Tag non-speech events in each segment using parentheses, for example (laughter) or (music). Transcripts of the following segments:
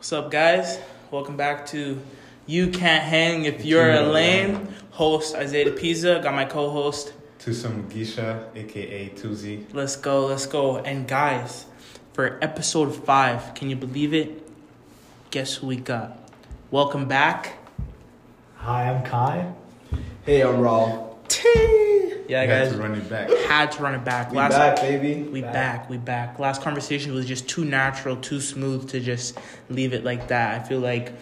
What's up, guys? Welcome back to You Can't Hang If You're a Lame. Host Isaiah Pisa. Got my co-host. to some Gisha, aka Tuzi. Let's go, let's go. And guys, for episode five, can you believe it? Guess who we got? Welcome back. Hi, I'm Kai. Hey, I'm Ralph. Yeah, had guys. to run it back. Had to run it back. We Last back, baby. We Back. back. we back. Last conversation was just too natural, too smooth to just leave it like that. I feel like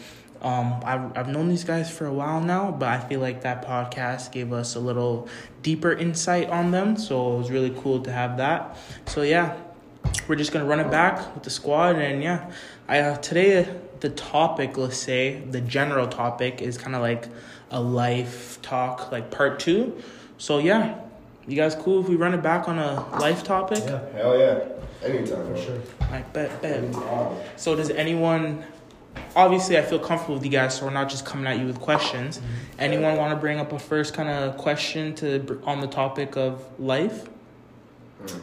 um, I've, I've known these guys for a while now, but I feel like that podcast gave us a little deeper insight on them. So it was really cool to have that. So yeah, we're just gonna run it back with the squad, and yeah, I uh, today the topic, let's say the general topic is kind of like a life talk, like part two. So yeah, you guys cool if we run it back on a life topic? Yeah, Hell yeah. Anytime, for sure. I bet, bet. Anytime. So does anyone? Obviously, I feel comfortable with you guys, so we're not just coming at you with questions. Anyone want to bring up a first kind of question to on the topic of life?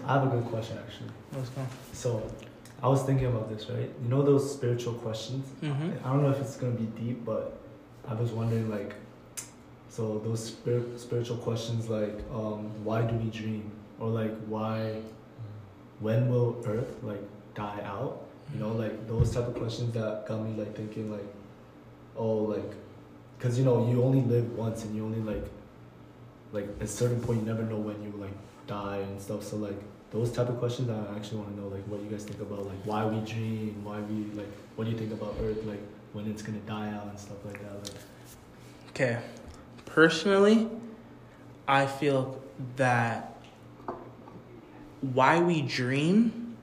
I have a good question actually. Let's go. So, I was thinking about this, right? You know those spiritual questions? Mm-hmm. I don't know if it's gonna be deep, but I was wondering like, so those spir- spiritual questions like, um, why do we dream, or like why, when will Earth like die out? You know, like those type of questions that got me like thinking like, oh like, cause you know you only live once and you only like, like at a certain point you never know when you like die and stuff. So like those type of questions I actually want to know like what you guys think about like why we dream, why we like what do you think about Earth like when it's gonna die out and stuff like that. Like Okay. Personally, I feel that why we dream,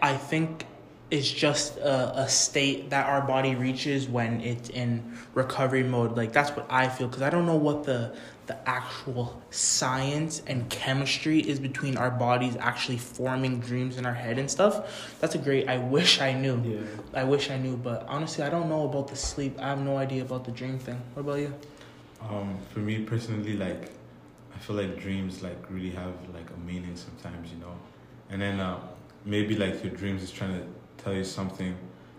I think is just a, a state that our body reaches when it's in recovery mode. Like that's what I feel because I don't know what the the actual science and chemistry is between our bodies actually forming dreams in our head and stuff. That's a great. I wish I knew. yeah, I wish I knew, but honestly, I don't know about the sleep. I have no idea about the dream thing. What about you? Um, for me personally, like, I feel like dreams like really have like a meaning sometimes, you know, and then uh, maybe like your dreams is trying to tell you something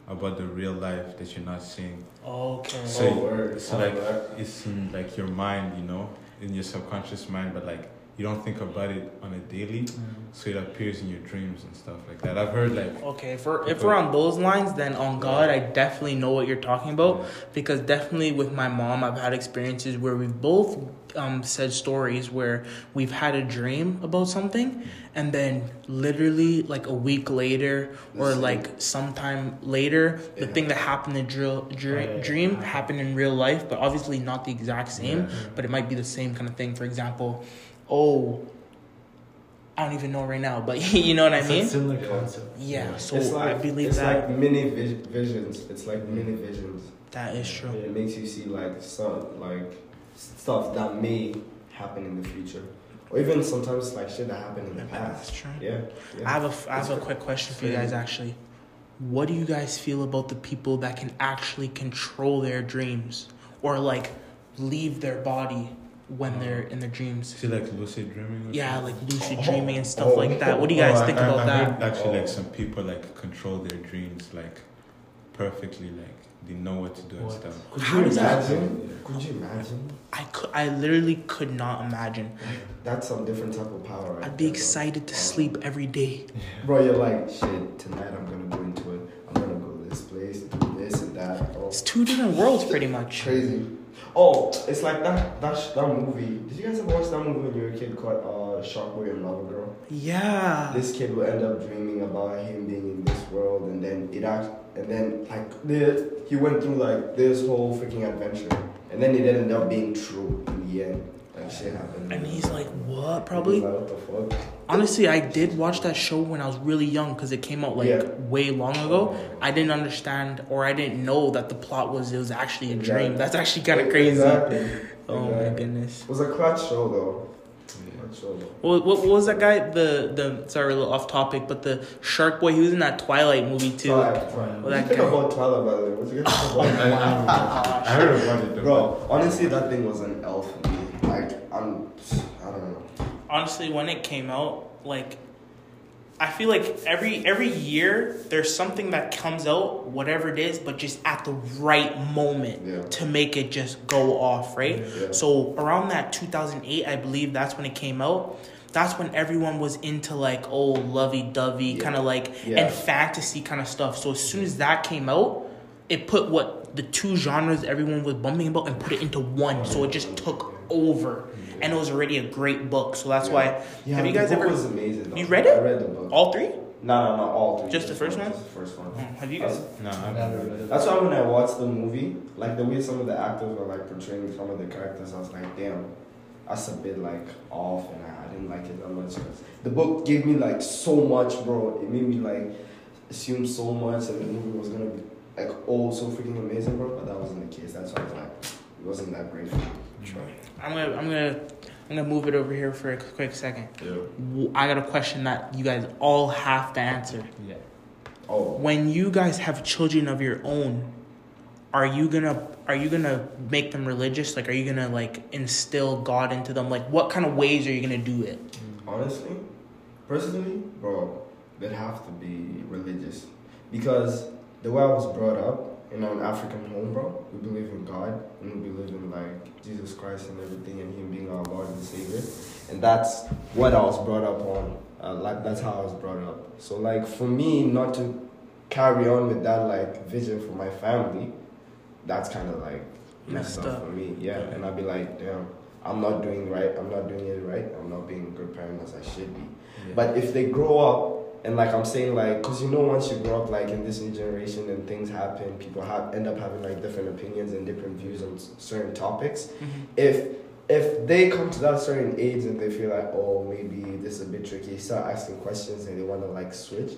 about the real life that you're not seeing. Okay. So, Oh, word. so like word. it's in like your mind, you know, in your subconscious mind, but like you don't think about it on a daily, so it appears in your dreams and stuff like that. I've heard like Okay, if we're if we're on those lines, then on God, I definitely know what you're talking about because definitely with my mom, I've had experiences where we've both um, said stories where we've had a dream about something, and then literally like a week later or like sometime later, the Yeah. thing that happened in drill, dr- yeah. dream happened in real life, but obviously not the exact same. Yeah. But it might be the same kind of thing. For example, oh. I don't even know right now, but (laughs) you know what I It's mean? a similar concept. Yeah, so it's like, I believe it's that like mini vis- visions. It's like mini visions. that is true. It makes you see like some like stuff that may happen in the future, or even sometimes like shit that happened in the past. That's true. Yeah. yeah. I have a f- I have a It's quick question for you guys. Actually, what do you guys feel about the people that can actually control their dreams or like leave their body when they're in their dreams? see like lucid dreaming. Or Yeah, something? like lucid Oh, dreaming and stuff oh, like that. What do you guys Oh, think I, I, about I that? actually like some people like control their dreams like perfectly, like they know what to do and stuff. Could How you does that imagine? Could you imagine? I could I literally could not imagine. That's some different type of power. Right I'd be there, bro. excited to sleep every day. (laughs) Bro, you're like, shit, tonight I'm gonna go into it. I'm gonna go to this place, and do this and that. Oh, It's two different worlds, pretty much. crazy. Oh, it's like that that that movie. Did you guys ever watch that movie when you were a kid called uh, Sharkboy and Lava Girl? Yeah. This kid will end up dreaming about him being in this world, and then it act, and then like the, he went through like this whole freaking adventure, and then it ended up being true in the end. Like shit happened. And he's like, what? Probably. like, what the fuck? Honestly, I did watch that show when I was really young because it came out like Yeah. way long ago. Oh, I didn't understand or I didn't know that the plot was it was actually a dream. Exactly. That's actually kind of crazy. Exactly. Oh my goodness. It was a clutch show though. Clutch. What, what, what was that guy? The the sorry, a little off topic, but the Shark Boy. He was in that Twilight movie too. Twilight, Twilight. What Well, do you that think guy- about Twilight, by the way? What do you guys (laughs) think I, about I, I heard about it. Bro, honestly, that thing was an elf for me. Like, I'm, I don't know. Honestly, when it came out, like I feel like every every year there's something that comes out, whatever it is, but just at the right moment Yeah. to make it just go off, right? Yeah. So around that 2008, I believe that's when it came out. That's when everyone was into like oh lovey-dovey Yeah. kind of like and fantasy kind of stuff. So as soon as that came out, it put what the two genres everyone was bumping about and put it into one. So it just took over, and it was already a great book. So that's Yeah. why. Yeah, have you the guys book ever? was amazing. though. You read it? I read the book. All three? No, no, not all three. Just the first one? Just the first one. Mm, Have you guys? No, I I've never read it. That's why when I watched the movie, like the way some of the actors were like portraying some of the characters, I was like, damn, that's a bit like off, and I, I didn't like it that much. 'cause the book gave me like so much, bro. It made me like assume so much that the movie was gonna be like oh so freaking amazing, bro. But that wasn't the case. That's why I was like, it wasn't that great for. I'm gonna I'm gonna I'm gonna move it over here for a quick second. Yeah. W- I got a question that you guys all have to answer. Yeah. Oh. When you guys have children of your own, are you gonna are you gonna make them religious? Like, are you gonna like instill God into them? Like, what kind of ways are you gonna do it? Honestly, personally, bro, they'd have to be religious because the way I was brought up in an African home, bro, we believe in God and we believe in like Jesus Christ and everything and Him being our Lord and Savior, and that's what I was brought up on. Uh, like that's how I was brought up. So like for me, not to carry on with that like vision for my family, that's kind of like messed up up. for me. Yeah, and I'd be like, damn. I'm not doing right. I'm not doing it right. I'm not being a good parent as I should be. But if they grow up and like I'm saying, like, cause you know, once you grow up like in this new generation and things happen, people have end up having like different opinions and different views on certain topics. Mm-hmm. If if they come to that certain age and they feel like, oh, maybe this is a bit tricky, start asking questions and they want to like switch.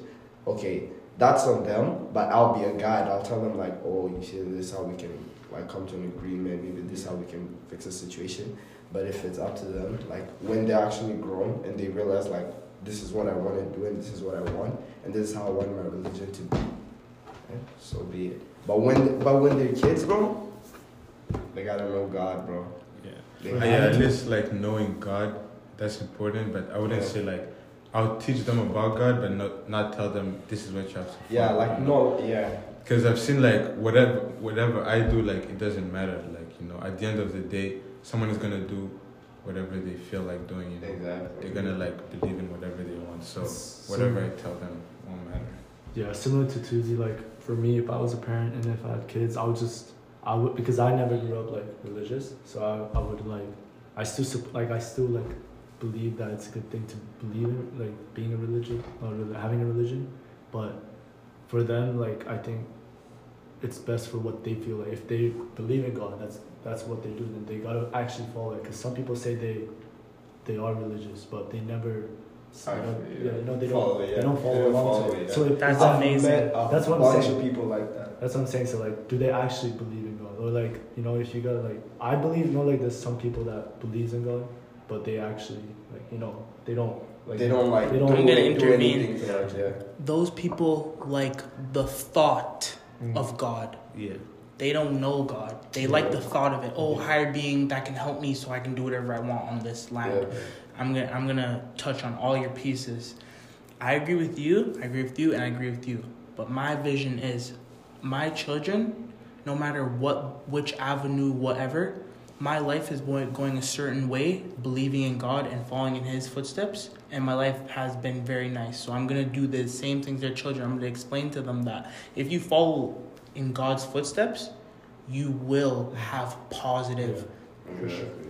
Okay, that's on them. But I'll be a guide. I'll tell them like, oh, you see, this is how we can like come to an agreement. Maybe this is how we can fix a situation. But if it's up to them, like when they're actually grown and they realize like this is what I want to do and this is what I want and this is how I want my religion to be, eh, so be it. But when but when they're kids, bro, they gotta know God, bro. Yeah. They Uh, Yeah. yeah, at least like knowing God, that's important. But I wouldn't Yeah. say like I'll teach them about God, but not not tell them this is what you have to. Yeah, follow, like no, yeah, Because I've seen like whatever whatever I do, like it doesn't matter. Like you know, at the end of the day, someone is gonna do whatever they feel like doing. You know, exactly. they're gonna like believe in whatever they want. So So- whatever I tell them won't matter. Yeah, similar to Tuzi, like for me, if I was a parent and if I had kids, I would just, I would, because I never grew up like religious, so I, I would like, I still, sup- like, I still like believe that it's a good thing to believe in, like being a religion, or rel- having a religion, but for them, like, I think it's best for what they feel like. If they believe in God, that's that's what they do, then they gotta actually follow it. Because some people say they, they are religious, but they never, I you know, yeah, you they Follow don't, it, they don't follow don't along follow to it, it. yeah. So if That's it's not- amazing. Met a That's what I'm bunch saying. of people like that. That's what I'm saying. So like, do they actually believe in God, or like, you know, if you got like, I believe, you know, like there's some people that believes in God, but they actually like, you know, they don't like. They don't like. They don't- I'm gonna do intervene. anything to like, yeah. Those people like the thought Mm. of God. Yeah. They don't know God. They like the thought of it. Oh, higher being that can help me so I can do whatever I want on this land. Yeah. I'm gonna I'm gonna touch on all your pieces. I agree with you. I agree with you, and I agree with you. But my vision is, my children, no matter what, which avenue, whatever, my life is going going a certain way, believing in God and following in His footsteps, and my life has been very nice. So I'm gonna do the same things their children. I'm gonna explain to them that if you follow in God's footsteps, you will have positive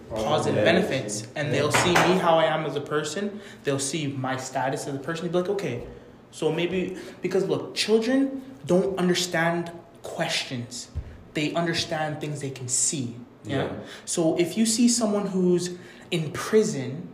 positive Yeah. benefits and they'll see me how I am as a person. They'll see my status as a person. They'll be like, okay, so maybe because look, children don't understand questions. They understand things they can see. Yeah. Yeah. So if you see someone who's in prison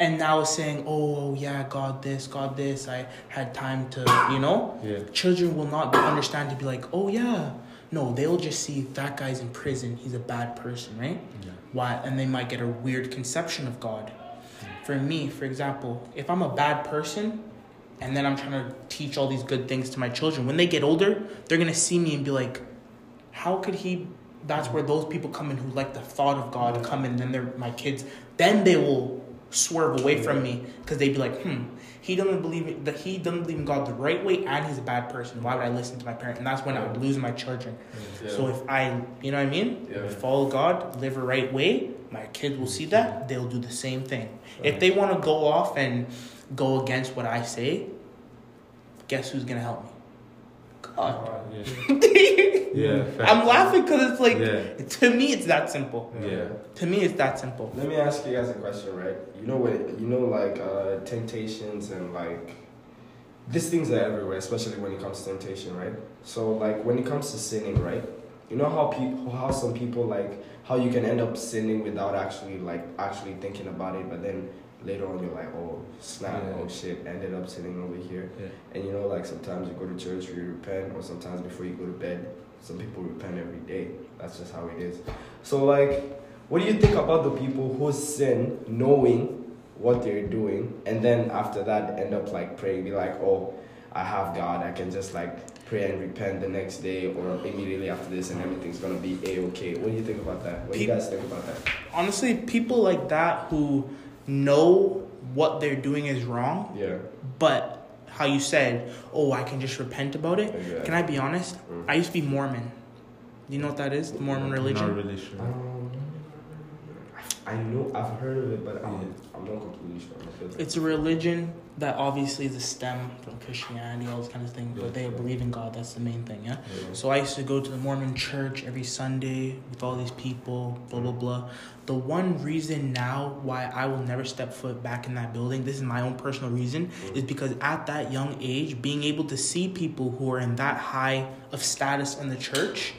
and now saying, oh yeah, God this, God this, I had time to, you know, Yeah. children will not understand to be like, oh yeah. No, they'll just see that guy's in prison. He's a bad person, right? Yeah. Why? And they might get a weird conception of God. For me, for example, if I'm a bad person and then I'm trying to teach all these good things to my children, when they get older, they're gonna see me and be like, how could he? That's where those people come in who like the thought of God come in. Then they're my kids. Then they will swerve away from me because they'd be like, hmm, he doesn't believe that he doesn't believe in God the right way, and he's a bad person. Why would I listen to my parent? And that's when I would lose my children. Yeah. So if I, you know what I mean, Yeah. follow God, live a right way, my kids will see that. They'll do the same thing. If they want to go off and go against what I say, guess who's gonna help me? God. (laughs) Yeah, I'm laughing because it's like Yeah. to me it's that simple. Yeah. To me it's that simple. Let me ask you guys a question, right? You know what? You know, like uh, temptations and like these things are everywhere, especially when it comes to temptation, right? So, like when it comes to sinning, right? You know how people, how some people like how you can end up sinning without actually like actually thinking about it, but then later on you're like, oh snap, Yeah. oh shit, ended up sitting over here. Yeah. And you know, like sometimes you go to church, you repent, or sometimes before you go to bed, some people repent every day. That's just how it is. So, like, what do you think about the people who sin knowing what they're doing, and then after that end up like praying, be like, oh, I have God, I can just like pray and repent the next day or immediately after this, and everything's gonna be a okay. What do you think about that? What do you guys think about that? Honestly, people like that who know what they're doing is wrong, Yeah. but how you said, "Oh, I can just repent about it." Exactly. Can I be honest? Mm. I used to be Mormon. Do you know what that is? The Mormon religion. Not really sure. Um, I know I've heard of it, but I'm, Yeah. I'm not completely sure. I'm not sure. It's a religion that obviously is a stem from Christianity, all this kind of thing, but they believe in God. That's the main thing, yeah. Yeah. So I used to go to the Mormon church every Sunday with all these people, blah blah blah. The one reason now why I will never step foot back in that building, this is my own personal reason, mm-hmm. is because at that young age, being able to see people who are in that high of status in the church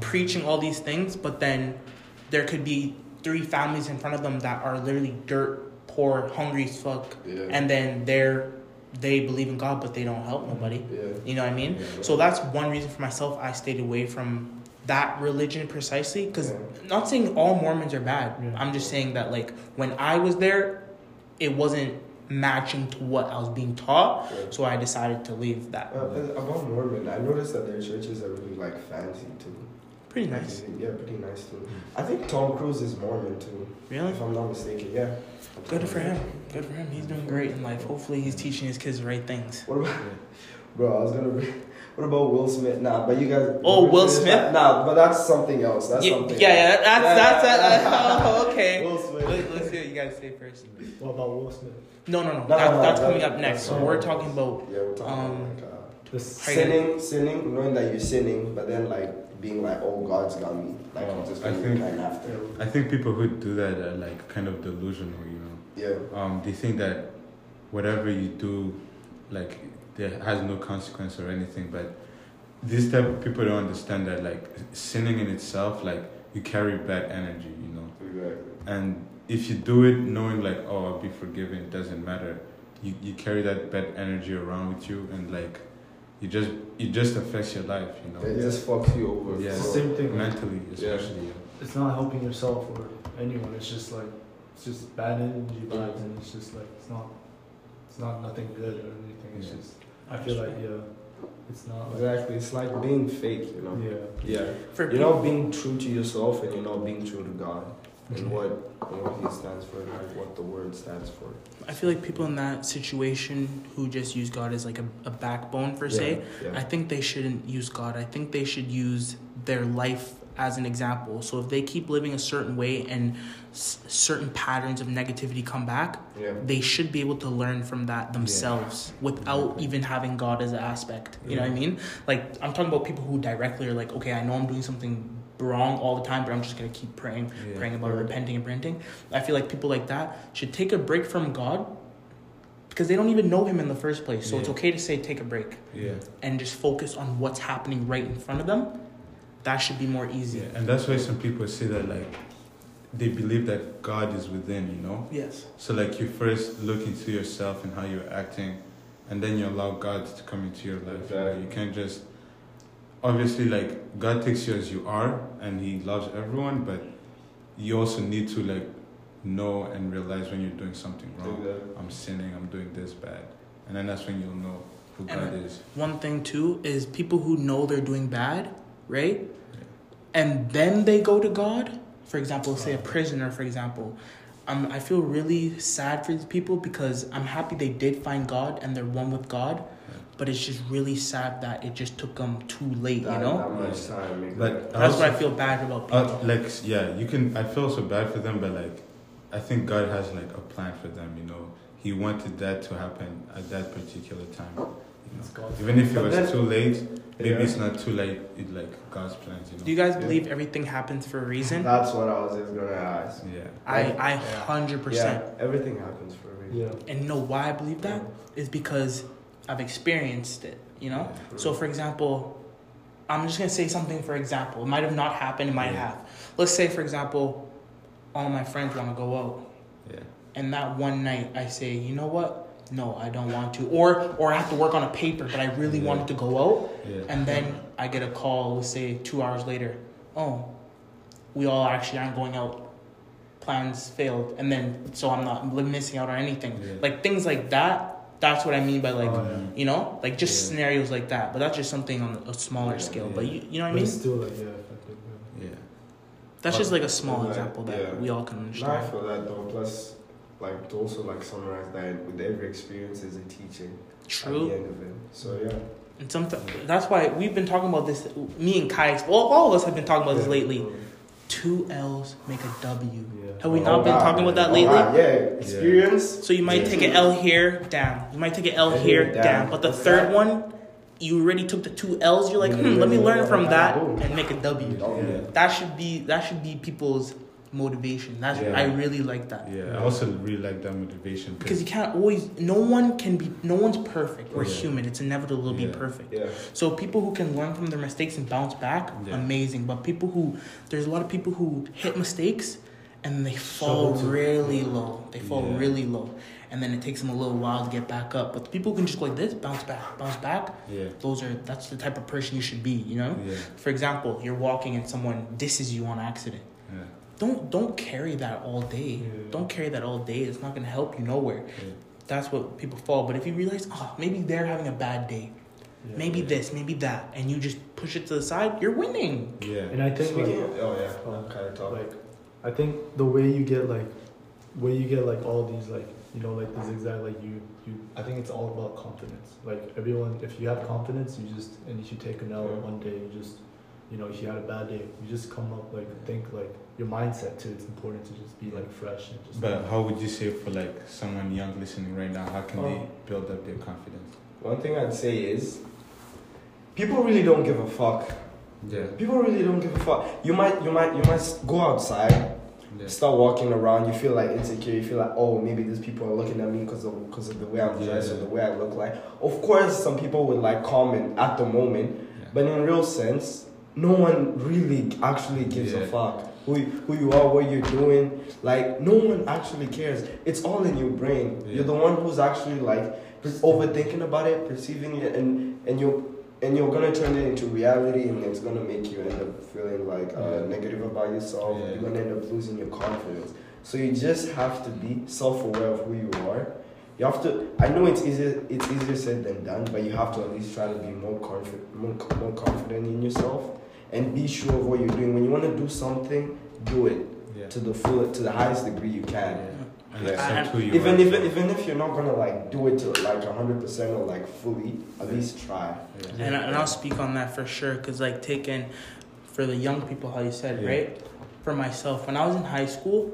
preaching all these things, but then there could be three families in front of them that are literally dirt poor, hungry as fuck, Yeah. and then they're they believe in God, but they don't help nobody. yeah. You know what I mean? Yeah. So that's one reason for myself I stayed away from that religion precisely because Yeah. not saying all Mormons are bad. Yeah. I'm just saying that like when I was there, it wasn't matching to what I was being taught. Yeah. So I decided to leave that. Uh, and about Mormon, I noticed that their churches are really like fancy too. Pretty nice. Yeah, pretty nice too. I think Tom Cruise is Mormon too, Really? if I'm not mistaken. Yeah. Good for him. Good for him. He's doing great in life. Hopefully he's teaching his kids the right things. What about, (laughs) bro? I was gonna. Bring, (laughs) what about Will Smith? Nah, but you guys. Oh, Will Smith? that? Nah, but that's something else. That's yeah, something. yeah, yeah, that's Yeah, that's yeah, yeah. uh, oh, okay. (laughs) Will Smith. Let, let's see what you guys say first. What about Will Smith? No, no, no. No, that, no, no, that's no, coming no, up next. no, So we're talking about Yeah, we're talking Um, about like uh, The sinning, sinning, knowing that you're sinning, but then like being like, oh, God's got me. Like Oh, I'm just I gonna think- repent after. I think people who do that are like kind of delusional, you know. Yeah. Um, they think that whatever you do, like there has no consequence or anything. But these type of people don't understand that like sinning in itself, like you carry bad energy, you know. Exactly. And if you do it knowing like, oh, I'll be forgiven, it doesn't matter. You you carry that bad energy around with you, and like, you just it just affects your life, you know. It just fucks you over. Yeah. It's So- same thing. Mentally, especially. Yeah. It's not helping yourself or anyone. It's just like it's just bad energy vibes, and it's just like it's not it's not nothing good or anything. It's Yeah. just I feel like yeah, it's not like Exactly. It's like being fake, you know. yeah. Yeah. for You're not being true to yourself, and you're not being true to God. And what and what He stands for, and like what the Word stands for. I feel like people in that situation who just use God as like a, a backbone per se, Yeah. I think they shouldn't use God. I think they should use their life as an example. So if they keep living a certain way and s- certain patterns of negativity come back, Yeah. they should be able to learn from that themselves without even having God as an aspect. You know what I mean? Like I'm talking about people who directly are like, okay, I know I'm doing something wrong all the time, but I'm just gonna keep praying, Yeah. praying about it, repenting and repenting. I feel like people like that should take a break from God because they don't even know Him in the first place. So it's okay to say take a break Yeah. and just focus on what's happening right in front of them. That should be more easy. Yeah, and that's why some people say that like they believe that God is within, you know. Yes. So like you first look into yourself and how you're acting, and then you allow God to come into your life. You, know? You can't just obviously like God takes you as you are, and He loves everyone, but you also need to like know and realize when you're doing something wrong. Exactly. I'm sinning. I'm doing this bad, and then that's when you'll know who And- God is. One thing too is people who know they're doing bad, right? And then they go to God. For example, say a prisoner, for example. I'm, I feel really sad for these people because I'm happy they did find God and they're one with God, but it's just really sad that it just took them too late, you know? that much time. Like I That's also- why I feel bad about people. Uh, like yeah, you can. I feel so bad for them, but like, I think God has like a plan for them. You know, He wanted that to happen at that particular time. You It's know, God's even if it was then- too late, maybe Yeah. it's not too late. It's like God's plans. You know. Do you guys Yeah. believe everything happens for a reason? That's what I was just gonna ask. yeah. I, I Yeah. hundred percent. Yeah, everything happens for a reason. Yeah. And you know why I believe that? Is because I've experienced it, you know? So for example, I'm just gonna say something for example. It might have not happened, it might Yeah. have. Let's say for example, all my friends wanna go out. Yeah. And that one night I say, you know what? No, I don't want to. Or or I have to work on a paper, but I really Yeah. wanted to go out. Yeah. And then I get a call, let's say two hours later. Oh, we all actually aren't going out. Plans failed, and then so I'm not missing out on anything. Yeah. Like things like that. That's what I mean by like, Oh, yeah. you know, like just Yeah. scenarios like that. But that's just something on a smaller Yeah, scale. yeah. But you, you know what I mean? still like yeah, effective. Yeah. Yeah. That's just like a small Like, example that yeah. we all can No, I understand. feel that though. Plus, like to also like summarize that with every experience is a teaching. At the True. end of it. So yeah. And sometimes that's why we've been talking about this. Me and Kai, well, all of us have been talking about this Yeah. lately. Two L's make a W. Yeah. Have we Oh, not been wow. talking about that Oh, lately? wow, Yeah, experience. So you might Yeah. take an L here, down. You might take an L here, down. down. But the What's third that? one, you already took the two L's. You're like, Yeah, hmm, let me learn from that and make a W. Oh, Yeah. That should be that should be people's motivation. That's Yeah. I really like that. Yeah. I also really like that motivation Because you can't always. No one can be. No one's perfect. We're Yeah. human. It's inevitable to be perfect. Yeah. So people who can learn from their mistakes and bounce back, Yeah. amazing. But people who there's a lot of people who hit mistakes and they fall to- really low. They fall Yeah. really low, and then it takes them a little while to get back up. But the people who can just go like this, bounce back, bounce back. Yeah. Those are that's the type of person you should be. You know. Yeah. For example, you're walking and someone disses you on accident. Yeah. Don't don't carry that all day. Yeah. Don't carry that all day. It's not gonna help you nowhere. Yeah. That's what people fall. But if you realize, oh, maybe they're having a bad day Yeah. maybe this, maybe that, and you just push it to the side, you're winning. Yeah. And I think like, Speaking oh yeah, um, Oh. kind of talk. like I think the way you get like way you get like all these like you know like the zigzag like you you I think it's all about confidence. Like everyone if you have confidence you just and if you take an L Yeah. one day you just you know if you had a bad day you just come up like think like your mindset too it's important to just be like fresh and just But how would you say for like someone young listening right now, how can they Oh. build up their confidence? One thing I'd say is, people really don't give a fuck. Yeah. People really don't give a fuck. You might, you might, you might go outside, Yeah. start walking around. You feel like insecure. You feel like, oh, maybe these people are looking at me because of because of the way I'm dressed or Yeah. the way I look like. Of course, some people would like comment at the moment, Yeah. but in real sense, no one really actually gives a fuck. Who, you- who you are, what you're doing, like no one actually cares. It's all in your brain. Yeah. You're the one who's actually like per- overthinking about it, perceiving it, and and you're and you're gonna turn it into reality, and it's gonna make you end up feeling like uh, Yeah. negative about yourself. Yeah. You're gonna end up losing your confidence. So you just have to be self-aware of who you are. You have to. I know it's easier. It's easier said than done, but you have to at least try to be more confident, more, more confident in yourself, and be sure of what you're doing. When you want to do something, do it Yeah. to the full, to the highest degree you can. And Yeah. accept who Even if even if you're not gonna like do it to like hundred percent or like fully, at least try. Yeah. And, I- and I'll speak on that for sure, because, like, taking for the young people, how you said, Yeah. right? For myself, when I was in high school,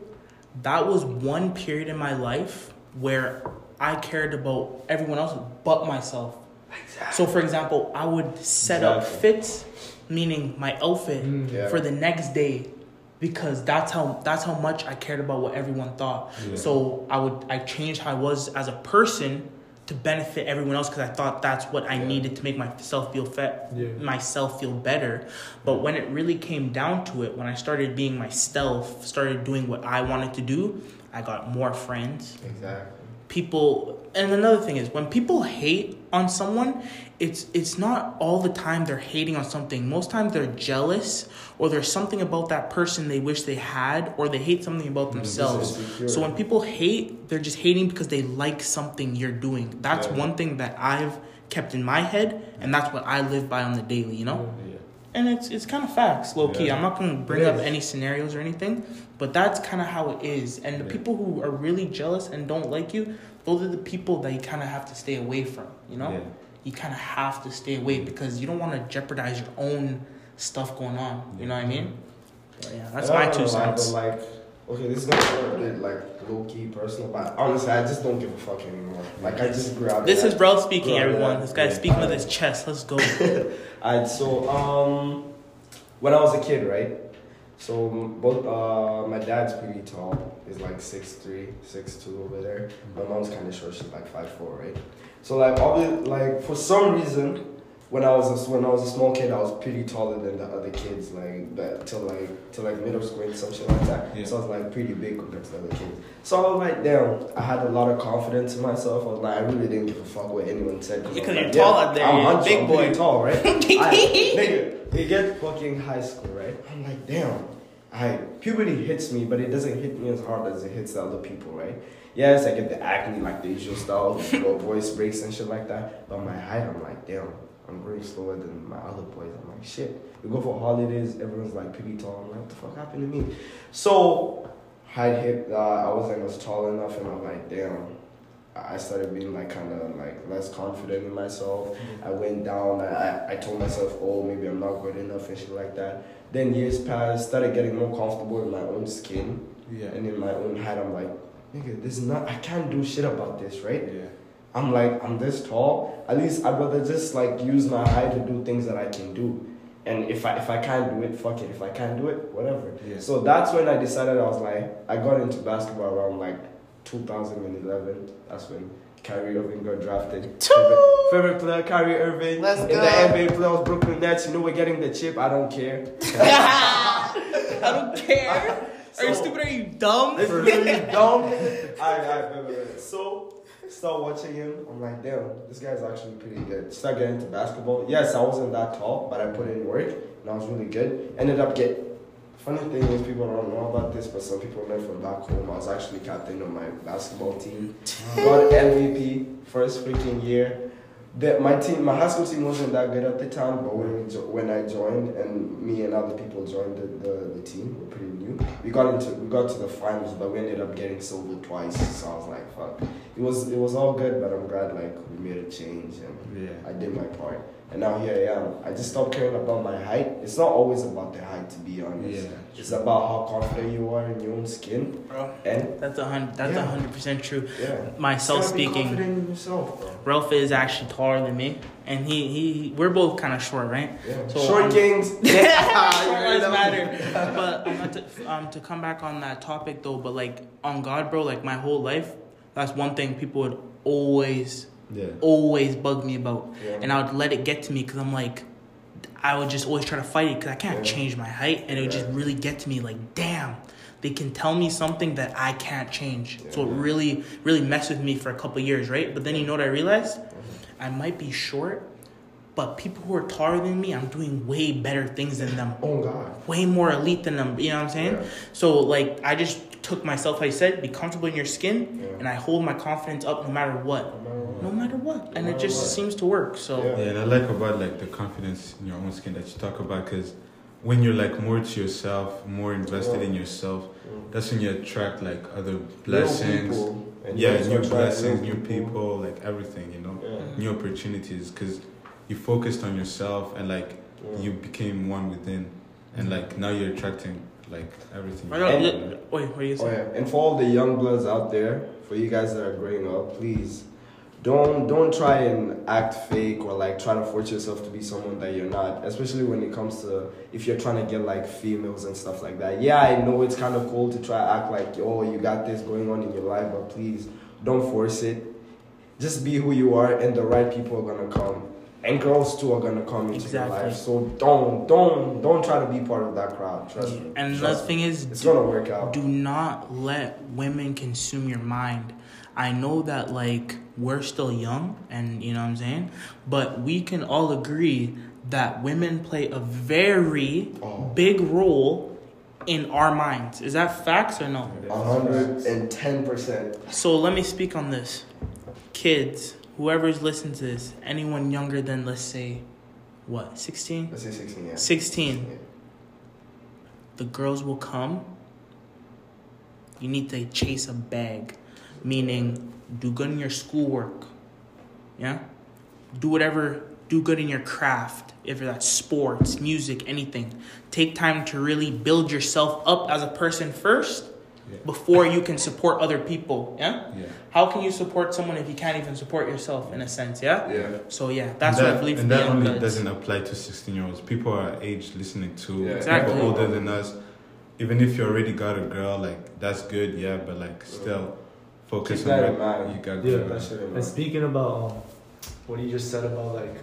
that was one period in my life where I cared about everyone else but myself. So, for example, I would set up fits, meaning my outfit, Mm. Yeah. for the next day because that's how that's how much I cared about what everyone thought. Yeah. So I would I changed how I was as a person to benefit everyone else because I thought that's what I Yeah. needed to make myself feel fe- Yeah. myself feel better. But when it really came down to it, when I started being myself, started doing what I wanted to do, I got more friends. Exactly. People and another thing is when people hate on someone, it's it's not all the time they're hating on something. Most times they're jealous or there's something about that person they wish they had or they hate something about mm-hmm. themselves. Insecure. So when people hate, they're just hating because they like something you're doing. That's Yeah. one thing that I've kept in my head, and that's what I live by on the daily. You know. Yeah. And it's it's kind of facts, low key. Yeah. I'm not gonna bring up any scenarios or anything, but that's kind of how it is. And the Yeah. people who are really jealous and don't like you, those are the people that you kind of have to stay away from. You know, Yeah. you kind of have to stay away because you don't want to jeopardize your own stuff going on. You know what I mean? But yeah, that's my two cents. Like, okay, this is gonna sound a bit like low key personal, but honestly, I just don't give a fuck anymore. Like, I just. This is Bro speaking, everyone. This guy's speaking with his chest. Let's go. (laughs) Alright, so um, when I was a kid, right? So both uh, my dad's pretty tall. He's like 6'3", 6'2", over there. My mom's kind of short. She's like 5'4", right? So like, obviously, like for some reason, when I was a, when I was a small kid, I was pretty taller than the other kids. Like that till like till like middle school and some shit like that. Yeah. So I was like pretty big compared to the other kids. So I was like, damn, I had a lot of confidence in myself. I was like, I really didn't give a fuck what anyone said. I was Because like, you're tall out there, I'm you're a hunch, big I'm boy. tall, right? (laughs) I, nigga, we get fucking high school, right? I'm like, damn. I puberty hits me, but it doesn't hit me as hard as it hits the other people, right? Yes, I get the acne, like the usual stuff, (laughs) voice breaks and shit like that. But my height, I'm like, damn, I'm growing slower than my other boys. I'm like, shit. We go for holidays, everyone's like pretty tall. I'm like, what the fuck happened to me? So, height hit, uh, I wasn't as tall enough, and I'm like, damn. I started being like kind of like less confident in myself. I went down. I, I, I told myself, oh, maybe I'm not good enough and shit like that. Then years passed, started getting more comfortable in my own skin Yeah. and in my own height. I'm like, nigga, this is not. I can't do shit about this, right? Yeah. I'm like, I'm this tall. At least I'd rather just like use my height to do things that I can do. And if I if I can't do it, fuck it. If I can't do it, whatever. Yeah. So that's when I decided I was like, I got into basketball around like 2011. That's when Kyrie Irving got drafted. Favorite, favorite player, Kyrie Irving. Let's In go. the NBA playoffs, Brooklyn Nets. You know we're getting the chip. I don't care. (laughs) I don't care. (laughs) Are you stupid? Are you dumb? It's really dumb. (laughs) I, I, wait, wait, wait. So, start watching him. I'm like, damn, this guy's actually pretty good. Start getting into basketball. Yes, I wasn't that tall, but I put in work and I was really good. Ended up get. Funny thing is, people don't know about this, but some people know from back home. I was actually captain of my basketball team. Got MVP first freaking year. The, my team, my high school team wasn't that good at the time, but when we jo- when I joined and me and other people joined the, the, the team, we're pretty. We got into we got to the finals, but we ended up getting silver twice. So I was like, fuck. It was it was all good, but I'm glad like we made a change and Yeah. I did my part. And now here I am. I just stopped caring about my height. It's not always about the height, to be honest. Yeah. It's about how confident you are in your own skin Bro, and that's a hundred. That's a hundred percent true. yeah. Myself Just gotta be speaking, confident in yourself, bro. Ralph is actually taller than me, and he he we're both kind of short, right? Yeah. So, Short um, kings. (laughs) (laughs) Short Yeah, lives matter. But um, not to, um, to come back on that topic though, but like on God, bro, like my whole life, that's one thing people would always, Yeah. always bug me about, Yeah. and I would let it get to me because I'm like, I would just always try to fight it because I can't Yeah. change my height, and it would just really get to me like, damn. They can tell me something that I can't change, so it really, really messed with me for a couple years, right? But then you know what I realized? Mm-hmm. I might be short, but people who are taller than me, I'm doing way better things than them Oh God. way more elite than them. You know what I'm saying? Yeah. So like I just took myself, I said, be comfortable in your skin, Yeah. and I hold my confidence up no matter what, no matter what, and it just what. seems to work. So Yeah. Yeah, and I like about like the confidence in your own skin that you talk about because when you're like more to yourself, more invested Yeah. in yourself, that's when you attract like other blessings. people, and Yeah, new blessings, new people, like everything, you know, Yeah. Mm-hmm. new opportunities because you focused on yourself and like Yeah. you became one within, and mm-hmm. like now you're attracting like everything. Right And- li- wait, what are you Oh yeah, and for all the young bloods out there, for you guys that are growing up, please don't don't try and act fake or like try to force yourself to be someone that you're not. Especially when it comes to if you're trying to get like females and stuff like that. Yeah, I know it's kind of cool to try to act like oh you got this going on in your life, but please don't force it. Just be who you are, and the right people are gonna come. And girls too are gonna come into Exactly. your life. So don't don't don't try to be part of that crowd. Trust me. And Trust me. thing is, it's do, gonna work out. do not let women consume your mind. I know that like we're still young, and you know what I'm saying, but we can all agree that women play a very Oh. big role in our minds. Is that facts or no? Hundred and ten percent. So let me speak on this. Kids, whoever's listening to this, anyone younger than let's say what, 16? Let's say 16, yeah. 16. Yeah. The girls will come. You need to chase a bag, meaning do good in your schoolwork. Yeah? Do whatever, do good in your craft, if that's sports, music, anything. Take time to really build yourself up as a person first Yeah. before you can support other people. Yeah? Yeah. How can you support someone if you can't even support yourself in a sense? Yeah? Yeah. So, yeah, that's and what I believe for And the that only guys. doesn't apply to 16 year olds. People our age listening to Yeah. Exactly. people older than us. Even if you already got a girl, like that's good, yeah, but like still focus on that what mind. you got Yeah. That shit And speaking about um, what you just said about like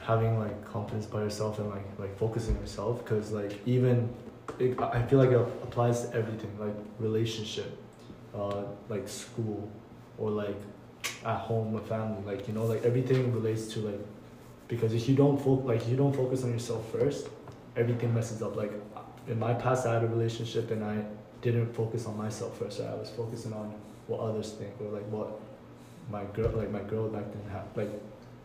having like confidence by yourself and like like focusing yourself, because like even it, I feel like it applies to everything, like relationship, uh, like school, or like at home with family, like you know, like everything relates to like because if you don't fo- like you don't focus on yourself first, everything messes up. Like in my past, I had a relationship and I didn't focus on myself first. Right? I was focusing on what others think or like what my girl like my girl back then had like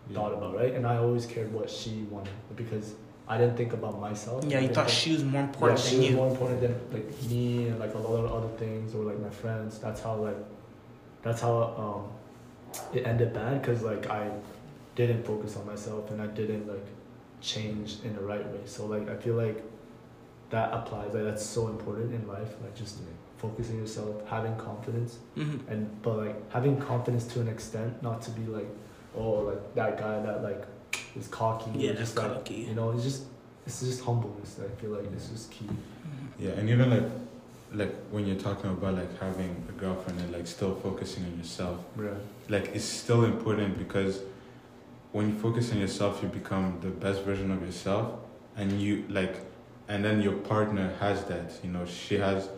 Yeah. thought about right and i always cared what she wanted because i didn't think about myself. Yeah, you thought she was more important yeah, she than was you. more important than like me and like a lot of other things or like my friends. That's how like that's how um it ended bad because like i didn't focus on myself and i didn't like change in the right way. So like i feel like that applies. Like that's so important in life like just focusing yourself having confidence. Hmm and but like having confidence to an extent, not to be like, oh, like that guy that like is cocky. Yeah, just that's like, cocky. You know, it's just it's just humbleness. I feel like it's just key. Mm-hmm. Yeah, and even like like when you're talking about like having a girlfriend and like still focusing on yourself, Yeah. like it's still important because when you focus on yourself you become the best version of yourself and you like and then your partner has that you know she has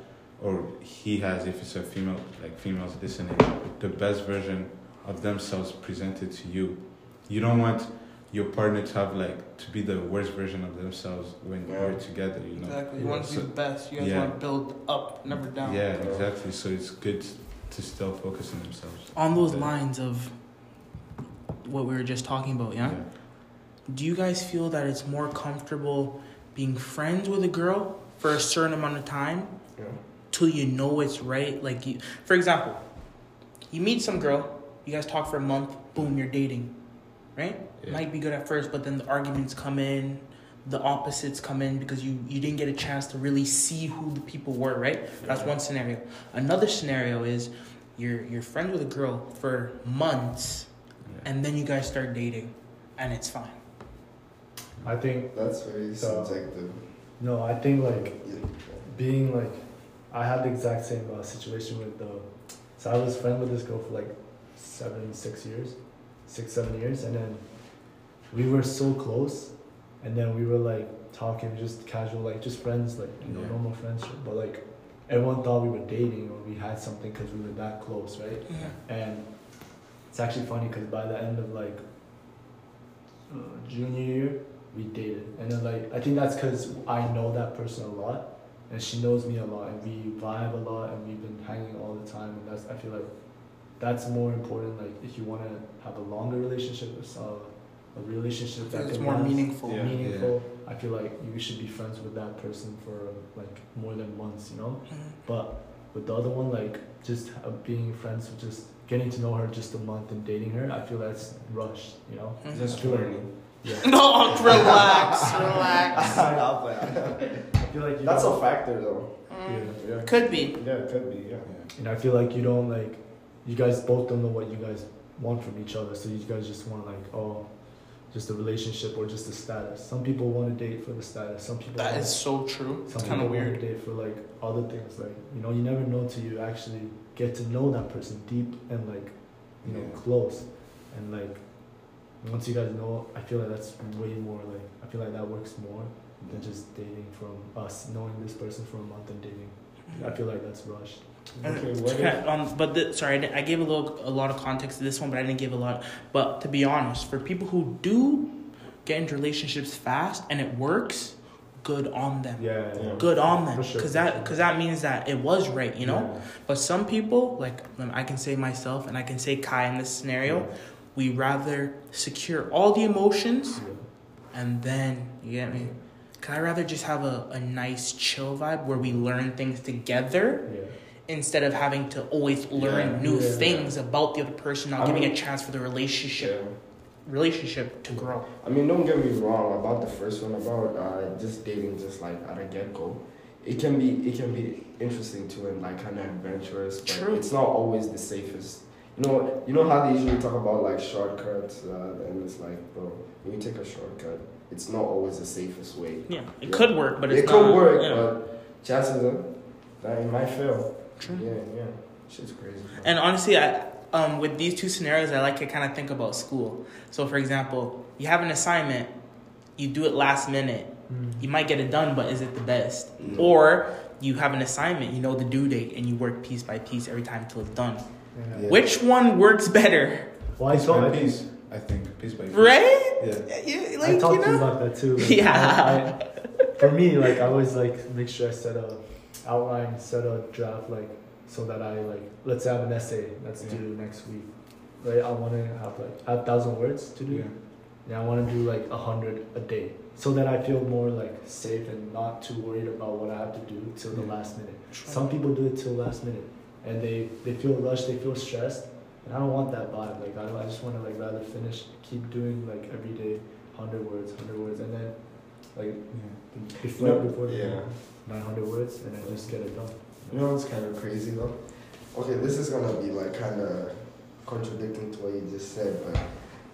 or he has if it's a female like females listening the best version of themselves presented to you you don't want your partner to have like to be the worst version of themselves when Yeah. you're together you know Exactly. You Yeah. want to be So- the best. You guys yeah. want to build up, never down. yeah exactly so it's good to still focus on themselves On those Yeah. lines of what we were just talking about, yeah? Do you guys feel that it's more comfortable being friends with a girl for a certain amount of time Yeah. till you know it's right? Like, you, for example, you meet some girl, you guys talk for a month, boom, you're dating, right? Yeah. Might be good at first, but then the arguments come in, the opposites come in because you you didn't get a chance to really see who the people were, right? That's one scenario. Another scenario is you're you're friends with a girl for months, Yeah. and then you guys start dating, and it's fine. I think That's very So- subjective. no. I think like being like, I had the exact same uh, situation with the. So I was friend with this girl for like seven, six years, six, seven years, and then we were so close, and then we were like talking, just casual, like just friends, like you know, Yeah. normal friendship. But like everyone thought we were dating or we had something because we were that close, right? Yeah. And it's actually funny because by the end of like uh, junior year, we dated, and then like I think that's because I know that person a lot, and she knows me a lot, and we vibe a lot, and we've been hanging all the time, and that's I feel like that's more important. Like if you want to have a longer relationship, it's, uh, a relationship that It's can more last, meaningful. Yeah. meaningful. I feel like you should be friends with that person for like more than months, you know. Mhm. But with the other one, like just uh, being friends with just getting to know her just a month and dating her, I feel that's rushed, you know. Mhm. Just I feel like- learning. Yeah. (laughs) No, relax, relax. (laughs) I'll play. I feel like you That's a factor though. Mm, yeah. Yeah. Could be. Yeah, it could be. Yeah. And I feel like you don't like, you guys both don't know what you guys want from each other, so you guys just want like, oh, just a relationship or just a status. Some people want to date for the status. Some people. That want- is so true. Some It's people kind of want weird. to date for like other things, like you know, you never know till you actually get to know that person deep and like, you know, Yeah. close, and like, once you guys know, I feel like that's way more like I feel like that works more than just dating from us knowing this person for a month and dating. I feel like that's rushed. Okay, um, but the, sorry, I gave a little, a lot of context to this one, but I didn't give a lot. But to be honest, for people who do get into relationships fast and it works, good on them. Yeah, Yeah. Good on them, For sure, because that sure. because that means that it was right, you know. Yeah. But some people, like um, I can say myself, and I can say Kai in this scenario, we rather secure all the emotions and then you get me. Cause I rather just have a, a nice chill vibe where we learn things together Yeah. Instead of having to always learn Yeah. new Yeah. things about the other person, not I giving mean- a chance for the relationship relationship to grow. I mean, don't get me wrong about the first one about uh, just dating, just like at a get go. It can be it can be interesting too and like kind of adventurous, but True. it's not always the safest. You know, you know how they usually talk about like shortcuts, uh, and it's like, bro, when you take a shortcut, it's not always the safest way. Yeah, it Yeah. could work, but it's it not. could work, yeah. but chances are that it might fail. True. Yeah, yeah, shit's crazy. bro. And honestly, I um with these two scenarios, I like to kind of think about school. So, for example, you have an assignment, you do it last minute. Mm. You might get it done, but is it the best? Mm. Or you have an assignment, you know the due date, and you work piece by piece every time till it's done. Yeah. Yeah. Which one works better, Well, I Piece by I piece, I think piece by piece. right? Yeah. Yeah, I like talked you to you about that too. Like, Yeah. I, I, for me, like I always like make sure I set a outline, set a draft like so that I like let's have an essay that's yeah. due next week. Right? I wanna have like a thousand words to do. Yeah. And I wanna do like a hundred a day. So that I feel more like safe and not too worried about what I have to do till yeah. the last minute. Some people do it till last minute and they, they feel rushed, they feel stressed. And I don't want that vibe. Like I, I just wanna like rather finish keep doing like every day hundred words, hundred words and then like yeah. reflect no, before the yeah. 900 words and I just get it done. You know what's kind of crazy though? Okay, this is gonna be like kind of contradicting to what you just said, but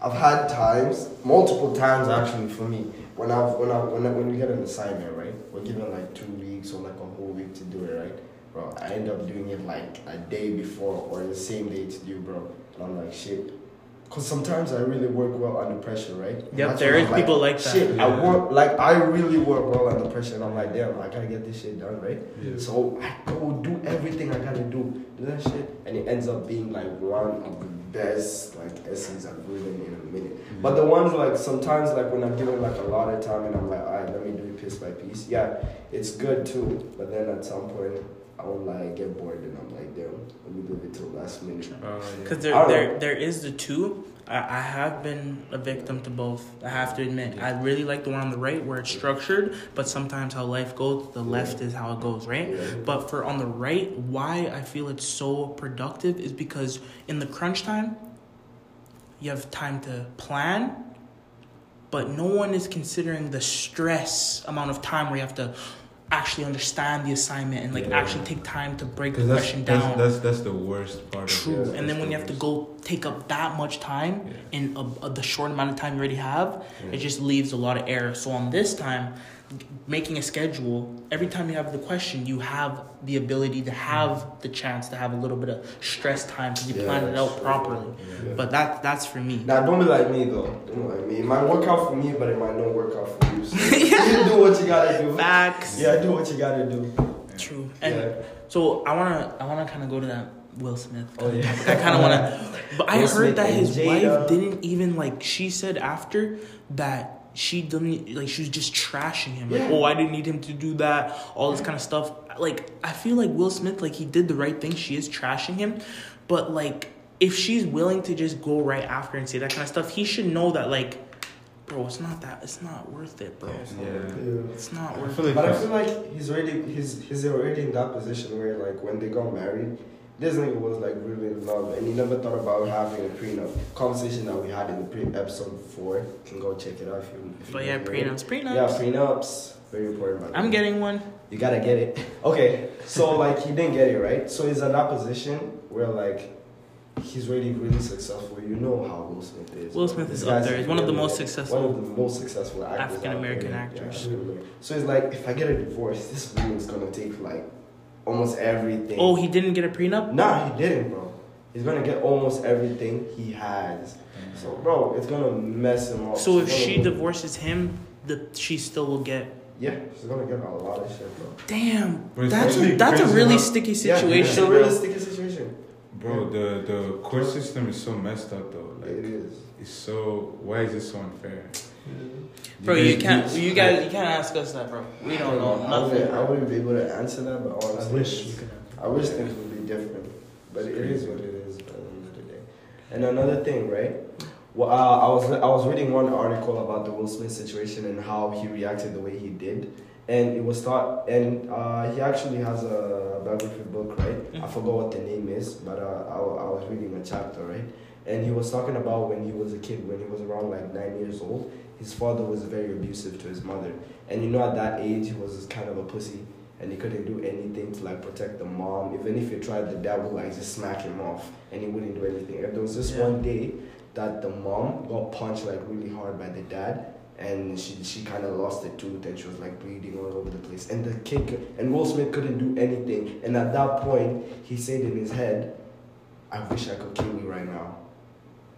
I've had times, multiple times actually for me, when I've when I when I, when you get an assignment, right? We're given like two weeks or like a whole week to do it, right? Bro, I end up doing it like a day before or the same day to do, bro. And I'm like, shit, Cause sometimes I really work well under pressure, right? And Yep, that's there I'm people like that. Shit, I work like I really work well under pressure, and I'm like, damn, I gotta get this shit done, right? Yeah. So I go do everything I gotta do, do that shit, and it ends up being like one of the best like essays I've written in a minute. Mm. But the ones like sometimes like when I'm given like a lot of time and I'm like, alright, let me do it piece by piece. Yeah, it's good too. But then at some point I will like get bored and I'm like, damn, let me do it till last minute. Oh, yeah. Because there, don't there, there is the two. I, I have been a victim to both. I have to admit. I really like the one on the right where it's structured, but sometimes how life goes, the left is how it goes, right? Yeah. But for on the right, why I feel it's so productive is because in the crunch time, you have time to plan, but no one is considering the stress amount of time where you have to actually understand the assignment and like Yeah. actually take time to break the that's, question down. that's that's the worst part of True, it. and then That's when the you have to go take up that much time Yeah. in a, a, the short amount of time you already have, Yeah. it just leaves a lot of error. So on this time, making a schedule, every time you have the question, you have the ability to have the chance to have a little bit of stress time because you Yeah, plan it out true. properly. Yeah. But that that's for me. Now don't be like me though. Don't be like me. It might work out for me, but it might not work out for you. So (laughs) you do what you gotta do. Facts. Yeah, do what you gotta do. True. And yeah. so I wanna I wanna kind of go to that Will Smith. Oh, yeah. I kind of wanna. But I heard Smith that his wife didn't even like. She said after that she didn't like. She was just trashing him. Like, Yeah. oh, I didn't need him to do that. All this kind of stuff. Like I feel like Will Smith, like he did the right thing. She is trashing him, but like if she's willing to just go right after and say that kind of stuff, he should know that like, bro, it's not that. It's not worth it, bro. Yeah. Yeah. It's not worth feel it. like But I feel like he's already he's he's already in that position where like when they got married, this nigga was like really in love and he never thought about having a prenup. Conversation that we had in the pre episode four. You can go check it out if you. If you But yeah, didn't it. prenups, prenups. Yeah, prenups. Very important. I'm getting one. You gotta get it. (laughs) Okay, so like he didn't get it right. So he's in that position where like he's really really successful. You know how Will Smith is. Will Smith is up there. He's one of the most One successful. of the most successful African-American actors. Yeah, so it's like if I get a divorce, this woman's gonna take like almost everything. Oh, he didn't get a prenup. Nah, he didn't, bro. He's gonna get almost everything he has. So, bro, it's gonna mess him up. So if she gonna- divorces him, the she still will get. yeah, she's gonna get a lot of shit, bro. Damn, But it's that's a, that's a really how- sticky Yeah, situation. it's a bro. really sticky situation. Bro, the the court system is so messed up though. It Like is. it's so why is it so unfair? Bro, you guys- can't. You guys, you can't ask us that, bro. We don't know I nothing. wouldn't, I wouldn't be able to answer that, but all I'm I saying wish you could. I wish things would be different, but it is what it is at the end of the day. And another thing, right? Well, uh, I was I was reading one article about the Will Smith situation and how he reacted the way he did, and it was thought, and uh, he actually has a biography book, right? I Mhm. forgot what the name is, but uh, I, I was reading a chapter, right? And he was talking about when he was a kid, when he was around like nine years old, his father was very abusive to his mother, and you know at that age he was kind of a pussy, and he couldn't do anything to like protect the mom. Even if he tried, the dad would like just smack him off, and he wouldn't do anything. And there was this Yeah. one day that the mom got punched like really hard by the dad and she she kind of lost a tooth and she was like bleeding all over the place and the kid and Will Smith couldn't do anything and at that point he said in his head I wish I could kill you right now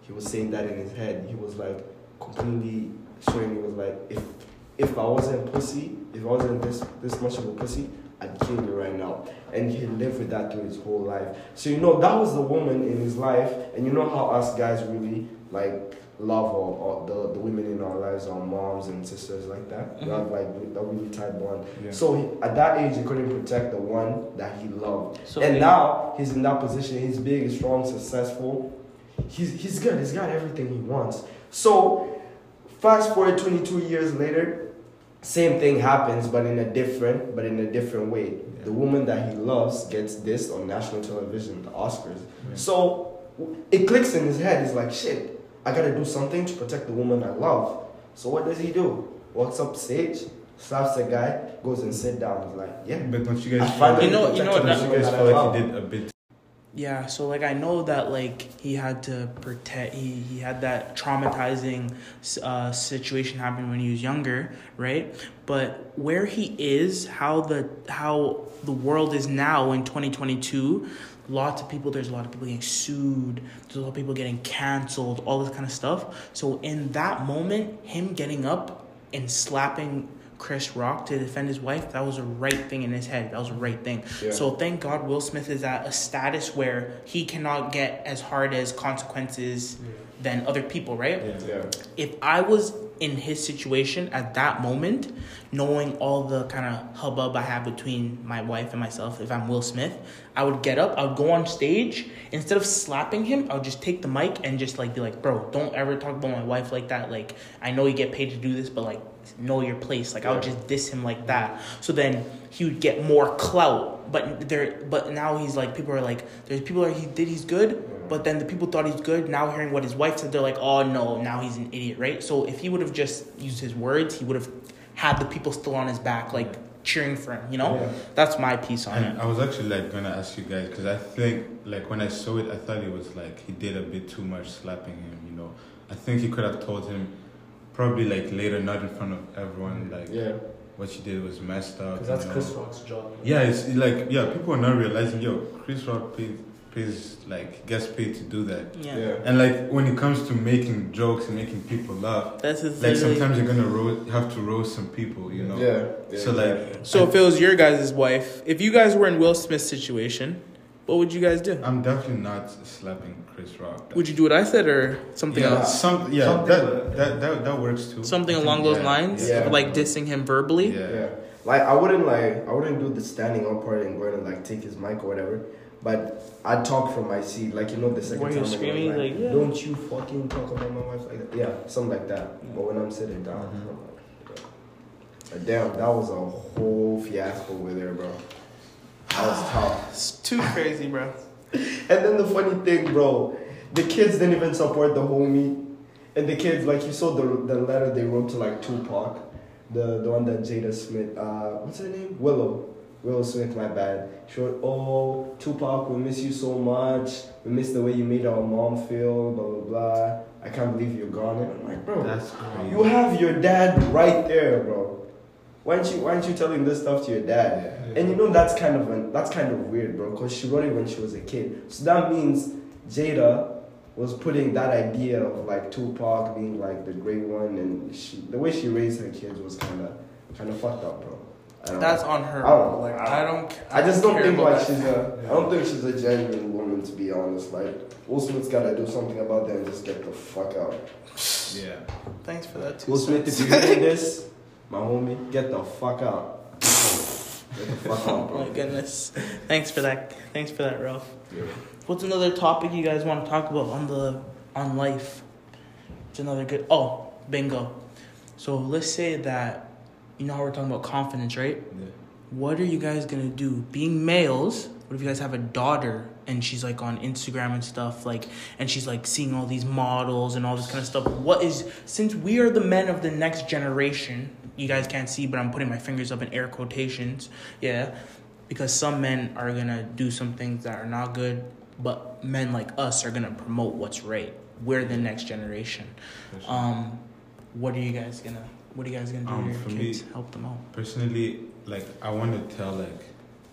he was saying that in his head he was like completely showing he was like if if I wasn't pussy if I wasn't this this much of a pussy I'd kill you right now. And he lived with that through his whole life. So you know that was the woman in his life. And you know how us guys really like love our, the, the women in our lives our moms and sisters like that. We Mhm. have like that really tight bond. Yeah. so he, at that age he couldn't protect the one that he loved. So and he- now he's in that position. He's big strong successful. He's, he's good. He's got everything he wants. So fast forward 22 years later same thing happens but in a different but in a different way. Yeah. the woman that he loves gets this on national television the oscars. Yeah. so it clicks in his head. He's like shit i gotta do something to protect the woman i love. So what does he do? Walks up stage slaps the guy goes and sit down. He's like yeah. But don't you guys You know- you know what, don't you guys that feel like he did a bit Yeah, so like I know that like he had to protect he he had that traumatizing uh, situation happen when he was younger, right? But where he is, how the how the world is now in 2022, lots of people there's a lot of people getting sued, there's a lot of people getting canceled, all this kind of stuff. So in that moment, him getting up and slapping Chris Rock to defend his wife, that was the right thing in his head. That was the right thing. Yeah. So thank God Will Smith is at a status where he cannot get as hard as consequences than other people, right? yeah. yeah If I was in his situation at that moment, knowing all the kind of hubbub I have between my wife and myself, if I'm Will Smith, I would get up, I would go on stage, instead of slapping him, I would just take the mic and just like be like, bro, don't ever talk about my wife like that. Like, I know you get paid to do this, but like, know your place. Like, I would just diss him like that. So then he would get more clout. But there, but now he's like, people are like, there's people are he did he's good, but then the people thought he's good. Now hearing what his wife said, they're like, oh no, now he's an idiot, right? So if he would have just used his words, he would have had the people still on his back, like cheering for him. You know, Yeah. that's my piece on And it. I was actually like gonna ask you guys because I think like when I saw it, I thought it was like he did a bit too much slapping him. You know, I think he could have told him probably like later, not in front of everyone, mm. like yeah what you did was messed up. Because that's you know? Chris Rock's job. Yeah, it's like yeah, people are not realizing yo, Chris Rock pays pays like gets paid to do that. Yeah, yeah And like when it comes to making jokes and making people laugh, that's his. like literally- sometimes you're gonna ro- have to roast some people, you know. yeah, yeah So like, exactly. So if it was your guys' wife, if you guys were in Will Smith's situation, what would you guys do? I'm definitely not slapping Chris Rock. Would you do what I said or something yeah, else? Some, yeah, Something that, that, that that works too. Something think, along those yeah, lines, Yeah. of like dissing him verbally. Yeah. Yeah. Like I wouldn't like I wouldn't do the standing up part and going to like take his mic or whatever. But I'd talk from my seat, like you know the second Where he time was when screaming, like, like, yeah. don't you fucking talk about my wife like that. Yeah, something like that. But when I'm sitting down, Mhm. I'm like, yeah. But damn, that was a whole fiasco over there, bro. That was tough. It's too crazy, bro. And then the funny thing, bro, the kids didn't even support the homie. And the kids, like you saw the the letter they wrote to like Tupac, the the one that Jada Smith, uh, what's her name? Willow. Willow Smith, my bad. She wrote, oh, Tupac, we miss you so much. We miss the way you made our mom feel, blah, blah, blah. I can't believe you're gone. And I'm like, bro, That's crazy. you have your dad right there, bro. Why aren't you, why aren't you telling this stuff to your dad? And you know that's kind of an, that's kind of weird, bro, because she wrote it when she was a kid. So that means Jada was putting that idea of like Tupac being like the great one, and she, the way she raised her kids was kind of kind of fucked up, bro. That's know. on her. I don't know. Like I don't. I just don't think about like that. she's a. I don't think she's a genuine woman, to be honest. Like Will Smith's gotta do something about that and just get the fuck out. Yeah. Thanks for that too. Will Smith, if you're (laughs) hearing this, my homie, get the fuck out. Get the fuck out, (laughs) Oh my goodness. Thanks for that. Thanks for that, Ralph. Yeah. What's another topic you guys want to talk about on the on life? It's another good. Oh, bingo. So let's say that, you know how we're talking about confidence, right? Yeah. What are you guys gonna do? Being males, what if you guys have a daughter and she's like on Instagram and stuff, like, and she's like seeing all these models and all this kind of stuff? What is, since we are the men of the next generation, you guys can't see, but I'm putting my fingers up in air quotations, yeah, because some men are gonna do some things that are not good, but men like us are gonna promote what's right. We're the next generation. Sure. Um, what are you guys gonna, what are you guys gonna do Um, to for your me- kids? Help them out. personally like i want to tell like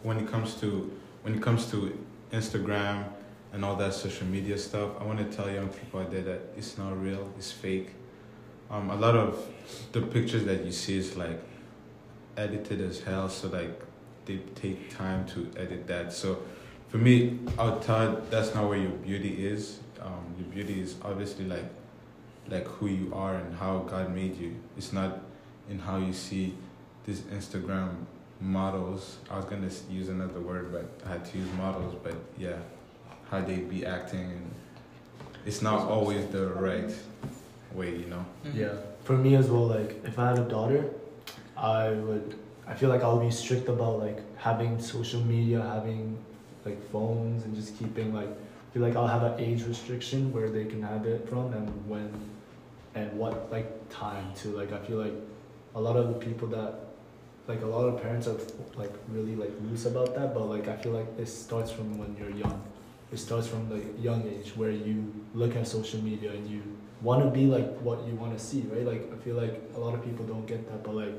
when it comes to when it comes to instagram and all that social media stuff i want to tell young people out there that it's not real it's fake um, a lot of the pictures that you see is like edited as hell so like they take time to edit that so for me i'll tell that's not where your beauty is um, your beauty is obviously like like who you are and how god made you it's not in how you see these Instagram models. I was gonna use another word, but I had to use models. But yeah, how they be acting, and it's not always the right way, you know. Mhm. Yeah, for me as well. Like, if I had a daughter, I would. I feel like I'll be strict about like having social media, having like phones, and just keeping like. I feel like I'll have an age restriction where they can have it from and when, and what like time to Like I feel like, a lot of the people that, like a lot of parents are like really like loose about that. But like I feel like it starts from when you're young. It starts from the young age where you look at social media and you want to be like what you want to see, right? Like I feel like a lot of people don't get that, but like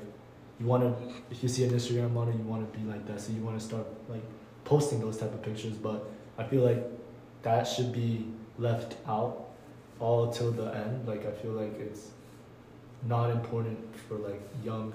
you want to, if you see an Instagram model, you want to be like that, so you want to start like posting those type of pictures. But I feel like that should be left out all till the end. Like I feel like it's not important for like young,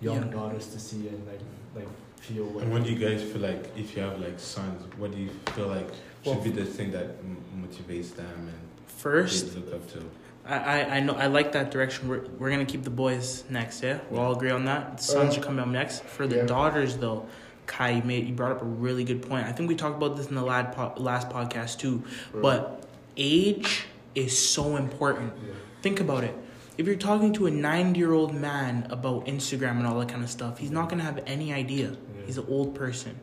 young Young. daughters to see and like like feel what. And what do you guys feel like if you have like sons? What do you feel like should Well- be the thing that m- motivates them and First, they look up to? I, I, I know I like that direction. We're, we're gonna keep the boys next, yeah. We all agree on that. The sons Uh, are coming up next. For the yeah. daughters, though, Kai, you made you brought up a really good point. I think we talked about this in the lad po- last podcast too. But age is so important. Yeah. Think about it. If you're talking to a 90 year old man about Instagram and all that kind of stuff, he's not gonna have any idea. He's an old person.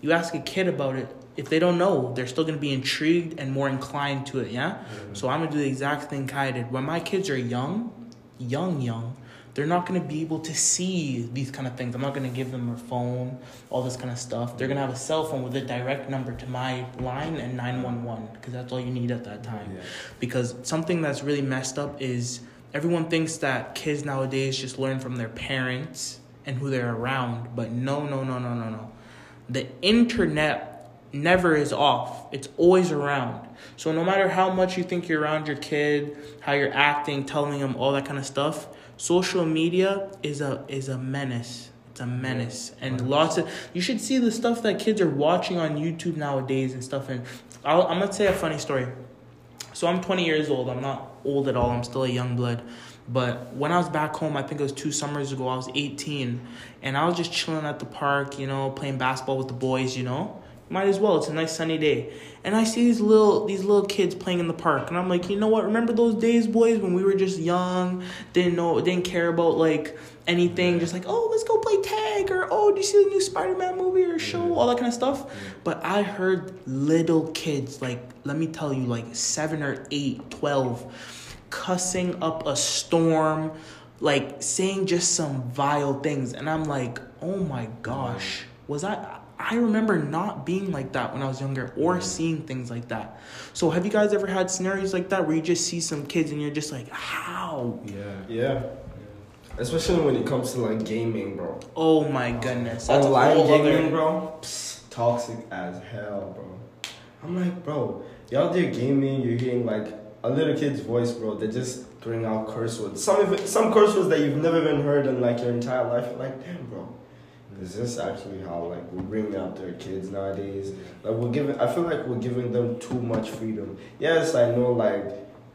You ask a kid about it, if they don't know, they're still gonna be intrigued and more inclined to it. Yeah. Mm-hmm. So I'm gonna do the exact thing Kai did. When my kids are young, young, young, they're not gonna be able to see these kind of things. I'm not gonna give them a phone, all this kind of stuff. They're gonna have a cell phone with a direct number to my line and 911 because that's all you need at that time. Yeah. Because something that's really messed up is everyone thinks that kids nowadays just learn from their parents and who they're around, but no, no, no, no, no, no. The internet never is off. It's always around. So no matter how much you think you're around your kid, how you're acting, telling them all that kind of stuff, social media is a is a menace. It's a menace, and lots of you should see the stuff that kids are watching on YouTube nowadays and stuff. And I'll, I'm gonna say a funny story. So I'm 20 years old. I'm not old at all. I'm still a young blood. But when I was back home, I think it was two summers ago, I was 18. And I was just chilling at the park, you know, playing basketball with the boys, you know. Might as well. It's a nice sunny day. And I see these little these little kids playing in the park. And I'm like, you know what? Remember those days, boys, when we were just young, didn't know didn't care about like anything, just like, oh, let's go play tag or oh, do you see the new Spider-Man movie or show? All that kind of stuff. But I heard little kids, like, let me tell you, like seven or eight, twelve, cussing up a storm, like saying just some vile things. And I'm like, oh my gosh, was I. I remember not being like that when I was younger or seeing things like that. So, have you guys ever had scenarios like that where you just see some kids and you're just like, how? Yeah. Yeah. Especially when it comes to like gaming, bro. Oh my goodness. That's a Online whole other- gaming, bro. Psst, toxic as hell, bro. I'm like, bro, y'all do gaming, you're hearing like a little kid's voice, bro. They're just throwing out curse words. Some of it, some curse words that you've never even heard in like your entire life. You're like, damn, bro. Is this actually how like we're bringing up their kids nowadays? Like we're giving, I feel like we're giving them too much freedom. Yes, I know like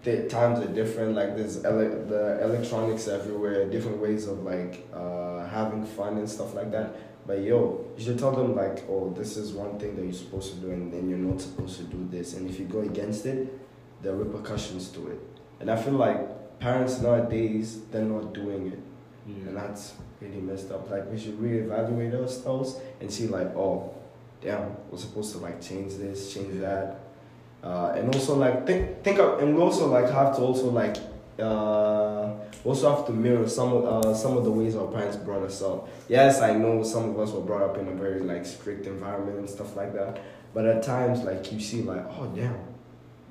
the times are different. Like there's ele- the electronics everywhere, different ways of like uh, having fun and stuff like that. But yo, you should tell them like, oh, this is one thing that you're supposed to do, and then you're not supposed to do this. And if you go against it, there are repercussions to it. and I feel like parents nowadays they're not doing it, Yeah. and that's really messed up. Like we should reevaluate ourselves and see like, oh, damn, we're supposed to like change this, change that, uh, and also like think think of, and we also like have to also like uh, also have to mirror some of uh, some of the ways our parents brought us up. Yes, I know some of us were brought up in a very like strict environment and stuff like that, but at times like you see like, oh damn.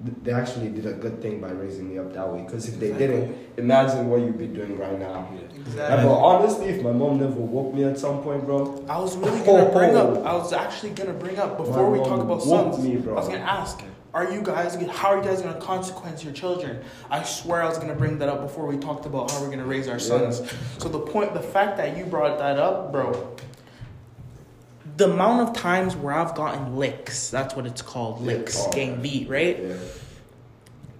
Th- They actually did a good thing by raising me up that way. Because if they didn't, imagine what you'd be doing right now. Exactly. But honestly, if my mom never woke me at some point, bro, I was really gonna (laughs) bring up. Oh. I was actually gonna bring up before we talk about woke sons. me, bro. I was gonna ask, are you guys? How are you guys gonna consequence your children? I swear I was gonna bring that up before we talked about how we're gonna raise our sons. So the point, the fact that you brought that up, bro. The amount of times where I've gotten licks, that's what it's called, licks, Oh. getting beat, right? yeah.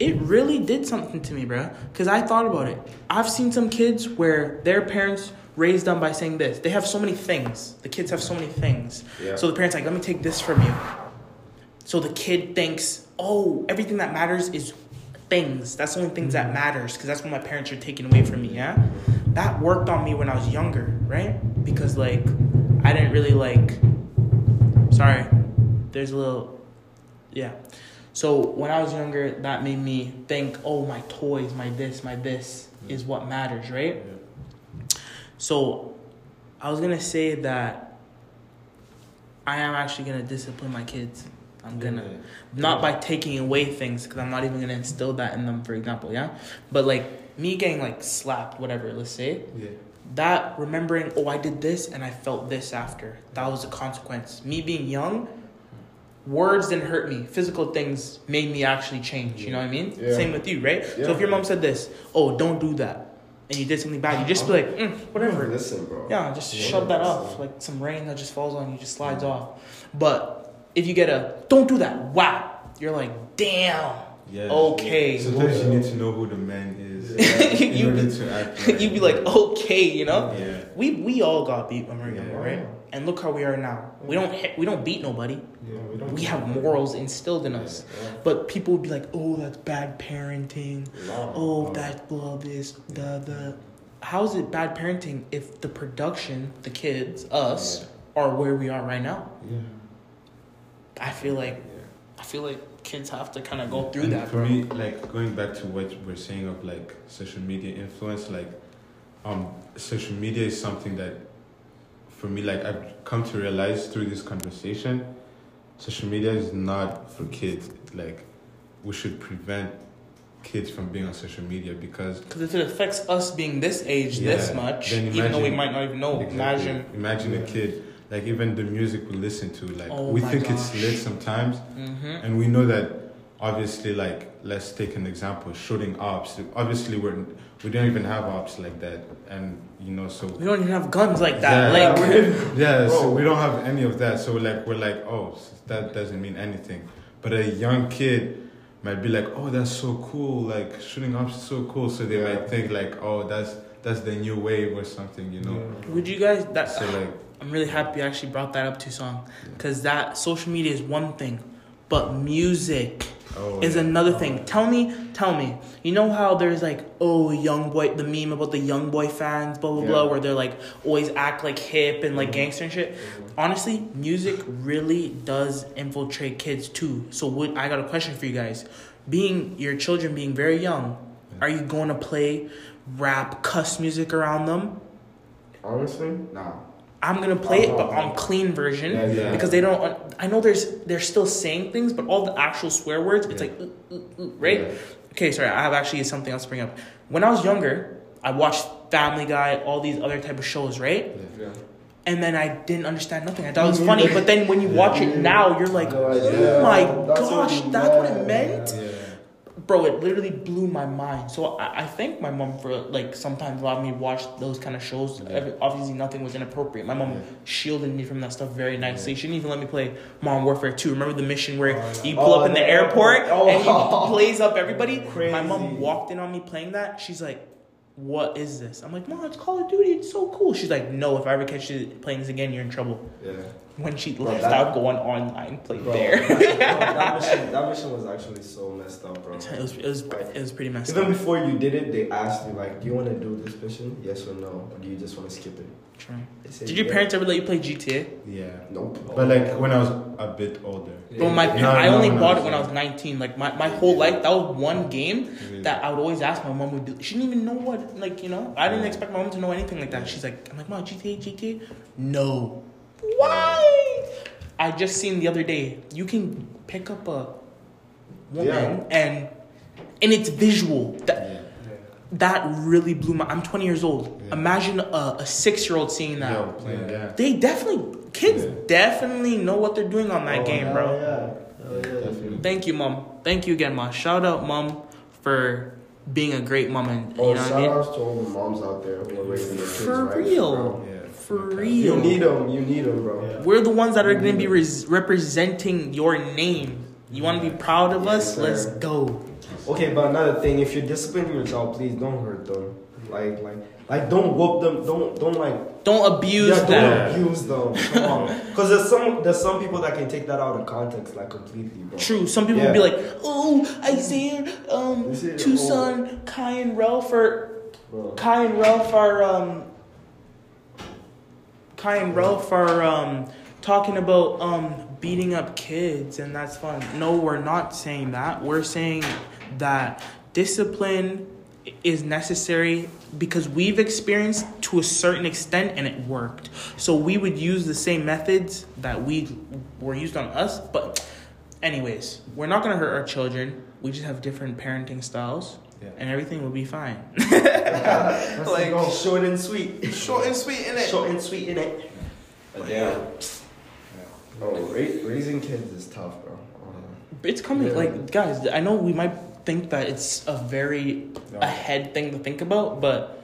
it really did something to me, bro. Because I thought about it. I've seen some kids where their parents raised them by saying this. They have so many things. The kids have so many things. Yeah. So the parents like, let me take this from you. So the kid thinks, oh, everything that matters is things. That's the only things that mm-hmm. matters because that's what my parents are taking away from me. Yeah, that worked on me when I was younger, right? Because like, I didn't really like. Sorry, there's a little, yeah. So when I was younger, that made me think, oh, my toys, my this, my this is what matters, right? Yeah. So I was gonna say that I am actually gonna discipline my kids. I'm gonna not by taking away things because I'm not even gonna instill that in them, for example, yeah. But like me getting like slapped, whatever, let's say Yeah. That remembering, oh, I did this and I felt this after. That was a consequence. Me being young, words didn't hurt me. Physical things made me actually change. You know what I mean? Yeah. Same with you, right? So if your mom said this, oh, don't do that, and you did something bad, you just be like, mm, whatever. Listen, bro. Yeah, just Yeah, shove that listen. off. Like some rain that just falls on you, just slides off. But if you get a, don't do that, wow, you're like, damn. Yeah. Okay. Sometimes you need to know who the man is (laughs) You- in you- order to act. Right. (laughs) You'd be like, okay, you know? Yeah. We we all got beat when we were younger, right? And look how we are now. We don't hit, we don't beat nobody. Yeah, we don't. We have morals instilled in us. But people would be like, "Oh, that's bad parenting. Oh, that's blah this, the the." How is it bad parenting if the production, the kids, us, are where we are right now? Yeah. I feel like I feel like kids have to kind of go through And that. for me, like going back to what we're saying of like social media influence, like um, social media is something that, for me, like I've come to realize through this conversation, social media is not for kids. Like we should prevent kids from being on social media because Because if it affects us being this age this much, then even though we might not even know, Exactly. imagine. imagine a kid like even the music we listen to like Oh we my think it's lit sometimes hmm and we know that obviously like let's take an example shooting ops obviously we're we don't even have ops like that and you know so We don't even have guns like that. Yeah. Like, (laughs) yeah (laughs) so Bro. we don't have any of that so like we're like oh that doesn't mean anything but a young kid might be like oh that's so cool like shooting ops is so cool so they Yeah. might think like oh that's that's the new wave or something you know would you guys? That so like (sighs) I'm really happy you actually brought that up, Toussaint, because that social media is one thing, but music oh is yeah. another oh. thing. Tell me, tell me. You know how there's like, oh, young boy, the meme about the young boy fans, blah blah blah, where they're like always act like hip and like mm-hmm. gangster and shit. Mm-hmm. Honestly, music really does infiltrate kids too. So, what I got a question for you guys. Being your children being very young, are you going to play rap, cuss music around them? Honestly, nah. I'm gonna play it, but on clean version Yeah, yeah. because they don't. I know there's they're still saying things, but all the actual swear words, it's Yeah. like, "Uh, uh, uh," right? Yeah. Okay, sorry. I have actually something else to bring up. When I was younger, I watched Family Guy, all these other type of shows, right? Yeah. And then I didn't understand nothing. I thought it was funny, but then when you watch it now, you're like, oh idea. my That's gosh, you that's what it meant. Yeah bro. It literally blew my mind. So I, I thank my mom for like sometimes allowing me to watch those kind of shows. Yeah. Every- Obviously, nothing was inappropriate. My mom Yeah. shielded me from that stuff very nicely. She didn't even let me play Modern Warfare 2. Remember the mission where Oh, you pull Oh, up in the, airport, airport. and Oh. he (laughs) plays up everybody? Crazy. My mom walked in on me playing that. She's like, what is this? I'm like, Mom, it's Call of Duty. It's so cool. She's like, No, if I ever catch you playing this again, you're in trouble. Yeah. When she Bro, left that- out going online, play Bro, there. bro, that mission, that mission was actually so messed up, bro. it was it was it was pretty messed Even up. Even before you did it, they asked you like, "Do you want to do this mission? Yes or no? Or do you just want to skip it?" True. Did your yeah. parents ever let you play GTA? Yeah. Nope. But like when I was a bit older. Bro, my No, I only when I bought was it when I was 19. Like my, my whole life, that was one game Really. that I would always ask my mom. Would do. she didn't even know what like you know. I didn't Yeah. expect my mom to know anything like that. She's like, I'm like, mom, GTA, GTA. No. Why? I just seen the other day. You can pick up a woman Yeah. and and it's visual. That Yeah. that really blew my. I'm 20 years old. Yeah. Imagine a, a six year old seeing that. Yo, playing Yeah. that. They definitely kids Yeah. definitely know what they're doing on that Oh, game, hell bro. Yeah. Hell yeah. Thank you, mom. Thank you again, mom. Shout out, mom, for being a great mom and Oh, you know what I shout mean. outs to all the moms out there who are raising their kids For right, real. Bro. Yeah. For Okay. real. You need them. You need them, bro. Yeah. We're the ones that are gonna be res- representing your name. You want to be proud of us? Sir. Let's go. Okay, but another thing, if you're disciplining your child, please don't hurt them. Like, like, like, don't whoop them. Don't, don't like, Don't abuse yeah, don't them. abuse them. (laughs) Come on, because there's some, there's some people that can take that out of context, like completely, bro. True. Some people will be like, "Oh, Isaiah, um, Isaiah, Toussaint, Kai and Ralph are Bro. Kai and Ralph are um And Ralph are um talking about um beating up kids and that's fun. No, we're not saying that. We're saying that discipline is necessary because we've experienced to a certain extent and it worked. So we would use the same methods that we were used on us, but anyways, we're not going to hurt our children. We just have different parenting styles Yeah. and everything will be fine. (laughs) That's Like- like short and sweet. Short and sweet, in it. Short and sweet in it. Damn. Oh, ra- raising kids is tough, bro. Oh, It's coming. Yeah. Like, guys, I know we might think that it's a very No. ahead thing to think about, but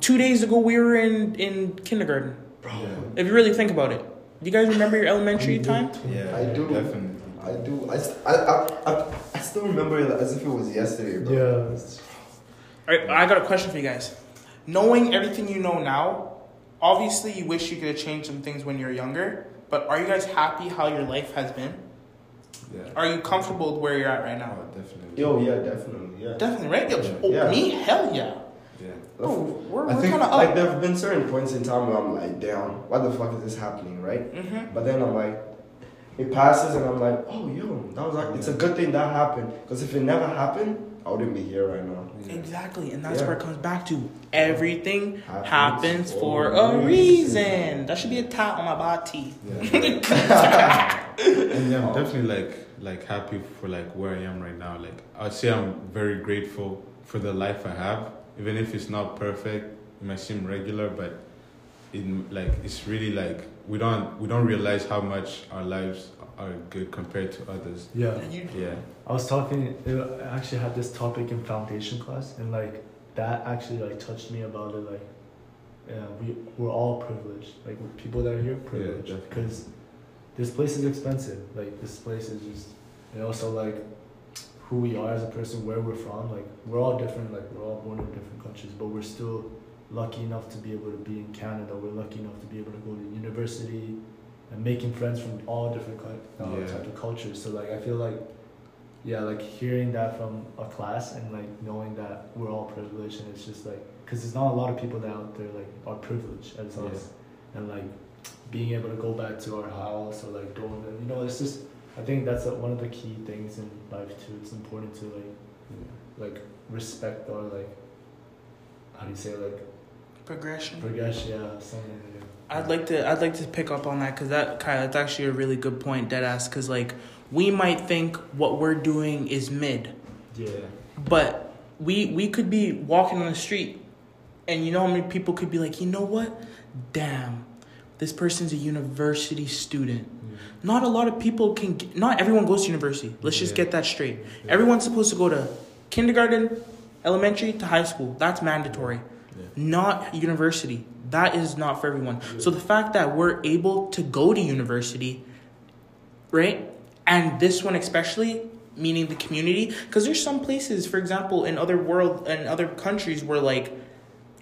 two days ago we were in, in kindergarten. bro. If you really think about it. Do you guys remember your elementary time? Yeah. I do. Definitely. I do. I, I, I, I, I still remember it as if it was yesterday, bro. Yeah. it's- Alright, I got a question for you guys. Knowing everything you know now, obviously you wish you could have changed some things when you were younger, but are you guys happy how your life has been? Yeah. Are you comfortable with where you're at right now? Oh, definitely. Yo, yeah, definitely, yeah. Definitely, right? Yo, oh, Yeah. Me? Hell yeah. Yeah. Oh, we're, we're think, kind of Like there have been certain points in time where I'm like, damn, why the fuck is this happening, right? Mm-hmm. But then I'm like, it passes, and I'm like, oh, yo, that was like, it's a good thing that happened. Because if it never happened, I wouldn't be here right now. Yeah. Exactly, and that's Yeah. where it comes back to. Everything Happens happens for for a a reason. reason. That should be a tat on my body. Yeah. (laughs) (laughs) and yeah, I'm oh. definitely like like happy for like where I am right now. Like I'd say I'm very grateful for the life I have, even if it's not perfect. It might seem regular, but in like it's really like we don't we don't realize how much our lives are good compared to others. Yeah. Yeah. I was talking. I actually had this topic in foundation class, and like that actually like touched me about it. Like, yeah, we we're all privileged. Like people that are here, privileged definitely. because this place is expensive. Like this place is just, and also like who we are as a person, where we're from. Like we're all different. Like we're all born in different countries, but we're still lucky enough to be able to be in Canada. We're lucky enough to be able to go to university and making friends from all different uh, Yeah. type of cultures. So like I feel like yeah, like hearing that from a class and like knowing that we're all privileged and it's just like because there's not a lot of people that out there like are privileged as Yeah. us and like being able to go back to our house or like going and you know it's just I think that's one of the key things in life too. It's important to like like respect our like how do you say like Progression. progression yeah something. I'd like to. I'd like to pick up on that because that Kyle, that's actually a really good point, deadass. Because like we might think what we're doing is mid, yeah but we we could be walking on the street, and you know how many people could be like, you know what, damn, this person's a university student. Mm-hmm. Not a lot of people can. Get, not everyone goes to university. Let's just get that straight. Everyone's supposed to go to kindergarten, elementary to high school. That's mandatory. Yeah. Not university. That is not for everyone. So the fact that we're able to go to university, right? And this one especially, meaning the community because there's some places for example in other world in other countries where like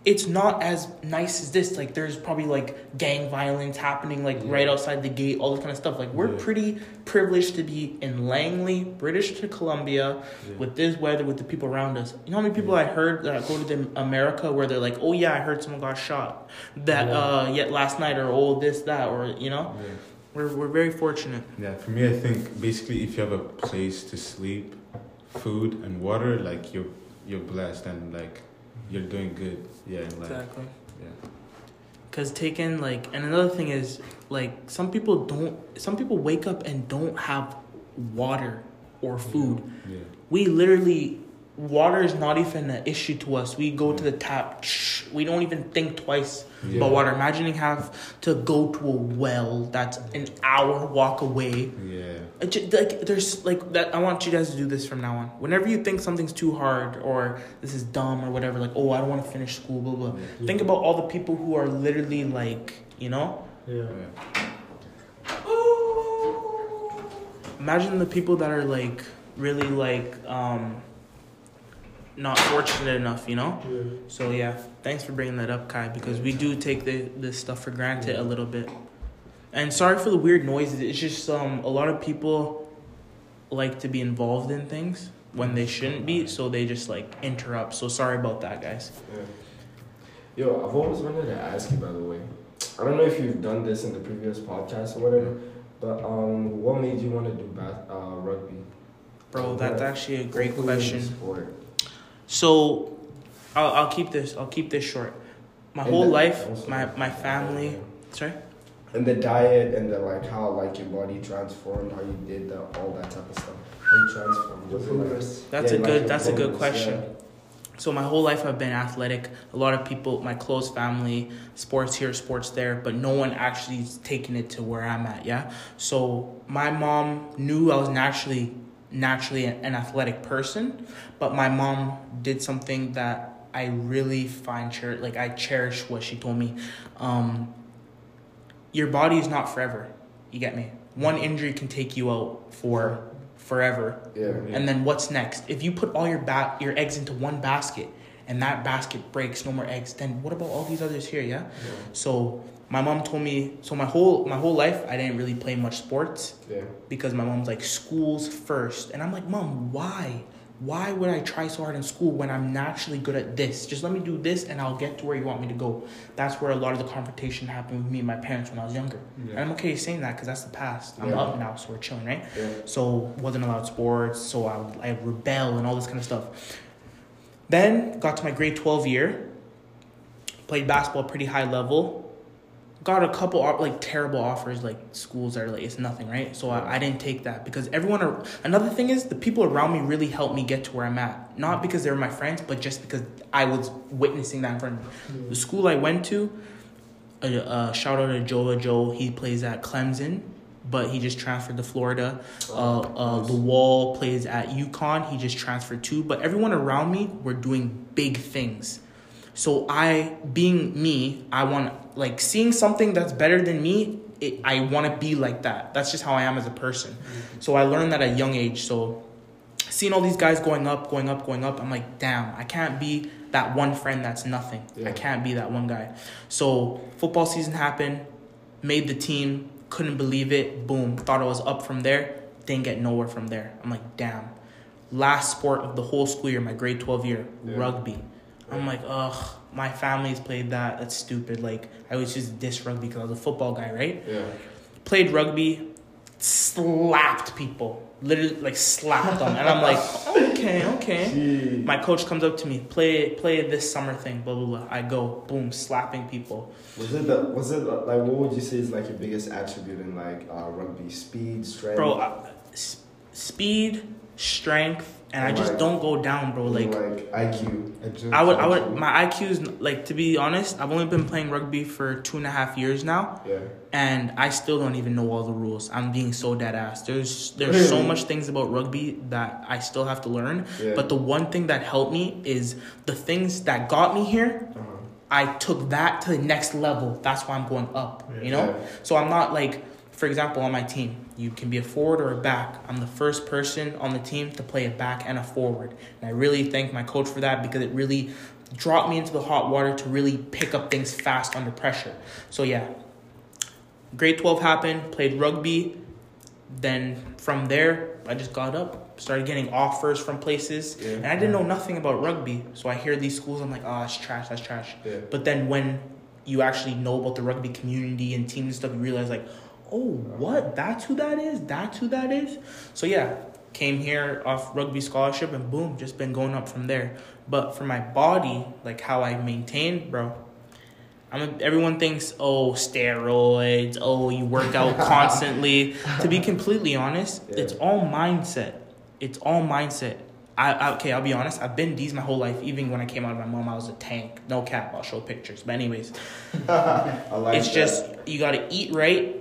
it's not as nice as this like there's probably like gang violence happening like Yeah. right outside the gate all this kind of stuff like we're Yeah. pretty privileged to be in langley british to columbia Yeah. with this weather with the people around us you know how many people i heard that go to the america where they're like oh yeah i heard someone got shot that uh yet last night or oh this that or you know Yeah. we're, we're very fortunate Yeah, for me, I think basically if you have a place to sleep, food and water, like you're you're blessed and like you're doing good. Yeah, in life. exactly Yeah. Cause taking like, and another thing is like some people don't. Some people wake up and don't have water or food. Yeah. We literally, water is not even an issue to us. We go to the tap. Shh, we don't even think twice Yeah. about water. Imagining have to go to a well that's an hour walk away. Yeah. Like there's like that. I want you guys to do this from now on. Whenever you think something's too hard or this is dumb or whatever, like oh I don't want to finish school, blah blah. Yeah. Think about all the people who are literally like you know. Yeah. Yeah. Imagine the people that are like really like um not fortunate enough, you know. Yeah. So yeah, thanks for bringing that up, Kai, because we do take the this stuff for granted a little bit. And sorry for the weird noises. It's just um a lot of people like to be involved in things when they shouldn't be, so they just like interrupt. So sorry about that, guys. Yeah. Yo, I've always wanted to ask you, by the way. I don't know if you've done this in the previous podcast or whatever, but um, what made you want to do bas- uh, rugby? Bro, that's actually a great question. Sport? So I'll I'll keep this I'll keep this short. My And whole the- life, oh, my my family. Sorry. And the diet and the like, how like your body transformed, how you did the, all that type of stuff. How you transformed. Was it like- That's Yeah, a good. your That's a good question. yeah. So my whole life I've been athletic. A lot of people, my close family, sports here, sports there, but no one actually taking it to where I'm at. Yeah. So my mom knew I was naturally naturally an, athletic person, but my mom did something that I really find cher- like I cherish what she told me. Um, your body is not forever. You get me? One injury can take you out for forever. Yeah. And then what's next? If you put all your ba- your eggs into one basket and that basket breaks, no more eggs, then what about all these others here, yeah? So my mom told me so my whole my whole life I didn't really play much sports Yeah. because my mom's like schools first. And I'm like, "Mom, why? Why would I try so hard in school when I'm naturally good at this? Just let me do this and I'll get to where you want me to go." That's where a lot of the confrontation happened with me and my parents when I was younger. And I'm okay saying that because that's the past. I'm Yeah. up now, so we're chilling, right? Yeah. so wasn't allowed sports so I would I rebel and all this kind of stuff. Then got to my grade twelve year, played basketball pretty high level. Got a couple of, like terrible offers, like schools that are like it's nothing, right? So I, I didn't take that because everyone. Are, another thing is the people around me really helped me get to where I'm at. Not because they were my friends, but just because I was witnessing that in front of me. The school I went to, uh, uh, shout out to Joe Joe. He plays at Clemson, but he just transferred to Florida. Uh, uh, the Wall plays at UConn. He just transferred too. But everyone around me were doing big things. So I, being me, I want like seeing something that's better than me. It, I want to be like that. That's just how I am as a person. So I learned that at a young age. So seeing all these guys going up, going up, going up, I'm like, damn, I can't be that one friend that's nothing. Yeah. I can't be that one guy. So football season happened, made the team, couldn't believe it. Boom, thought I was up from there. Didn't get nowhere from there. I'm like, damn. Last sport of the whole school year, my grade 12 year, Yeah. rugby. I'm like, ugh, my family's played that. That's stupid. Like, I was just diss rugby because I was a football guy, right? Yeah. Played rugby, slapped people. Literally, like, slapped them. And I'm like, (laughs) okay, okay. Gee. My coach comes up to me, play play this summer thing, blah, blah, blah. I go, boom, slapping people. Was it the was it like what would you say is like your biggest attribute in like uh, rugby? Speed, strength. Bro, I, s- speed, strength, and I just Like- don't go down, bro. Like, like IQ. I would, I would, my IQ is like to be honest. I've only been playing rugby for two and a half years now, Yeah. and I still don't even know all the rules. I'm being so dead ass. There's, there's so much things about rugby that I still have to learn. Yeah. But the one thing that helped me is the things that got me here. Uh-huh. I took that to the next level. That's why I'm going up. You know. Yeah. So I'm not like for example, on my team, you can be a forward or a back. I'm the first person on the team to play a back and a forward. And I really thank my coach for that because it really dropped me into the hot water to really pick up things fast under pressure. So, yeah, grade 12 happened, played rugby. Then from there, I just got up, started getting offers from places. Yeah. And I didn't know nothing about rugby. So I hear these schools, I'm like, oh, it's trash, that's trash. Yeah. But then when you actually know about the rugby community and teams and stuff, you realize like, oh, what? That's who that is. That's who that is. So yeah, came here off rugby scholarship and boom, just been going up from there. But for my body, like how I maintain, bro. I'm a, everyone thinks, oh, steroids. Oh, you work out (laughs) constantly. to be completely honest, Yeah. it's all mindset. It's all mindset. I, I okay, I'll be honest. I've been D's my whole life. Even when I came out of my mom, I was a tank. No cap. I'll show pictures. But anyways, (laughs) like it's that. just you gotta eat right.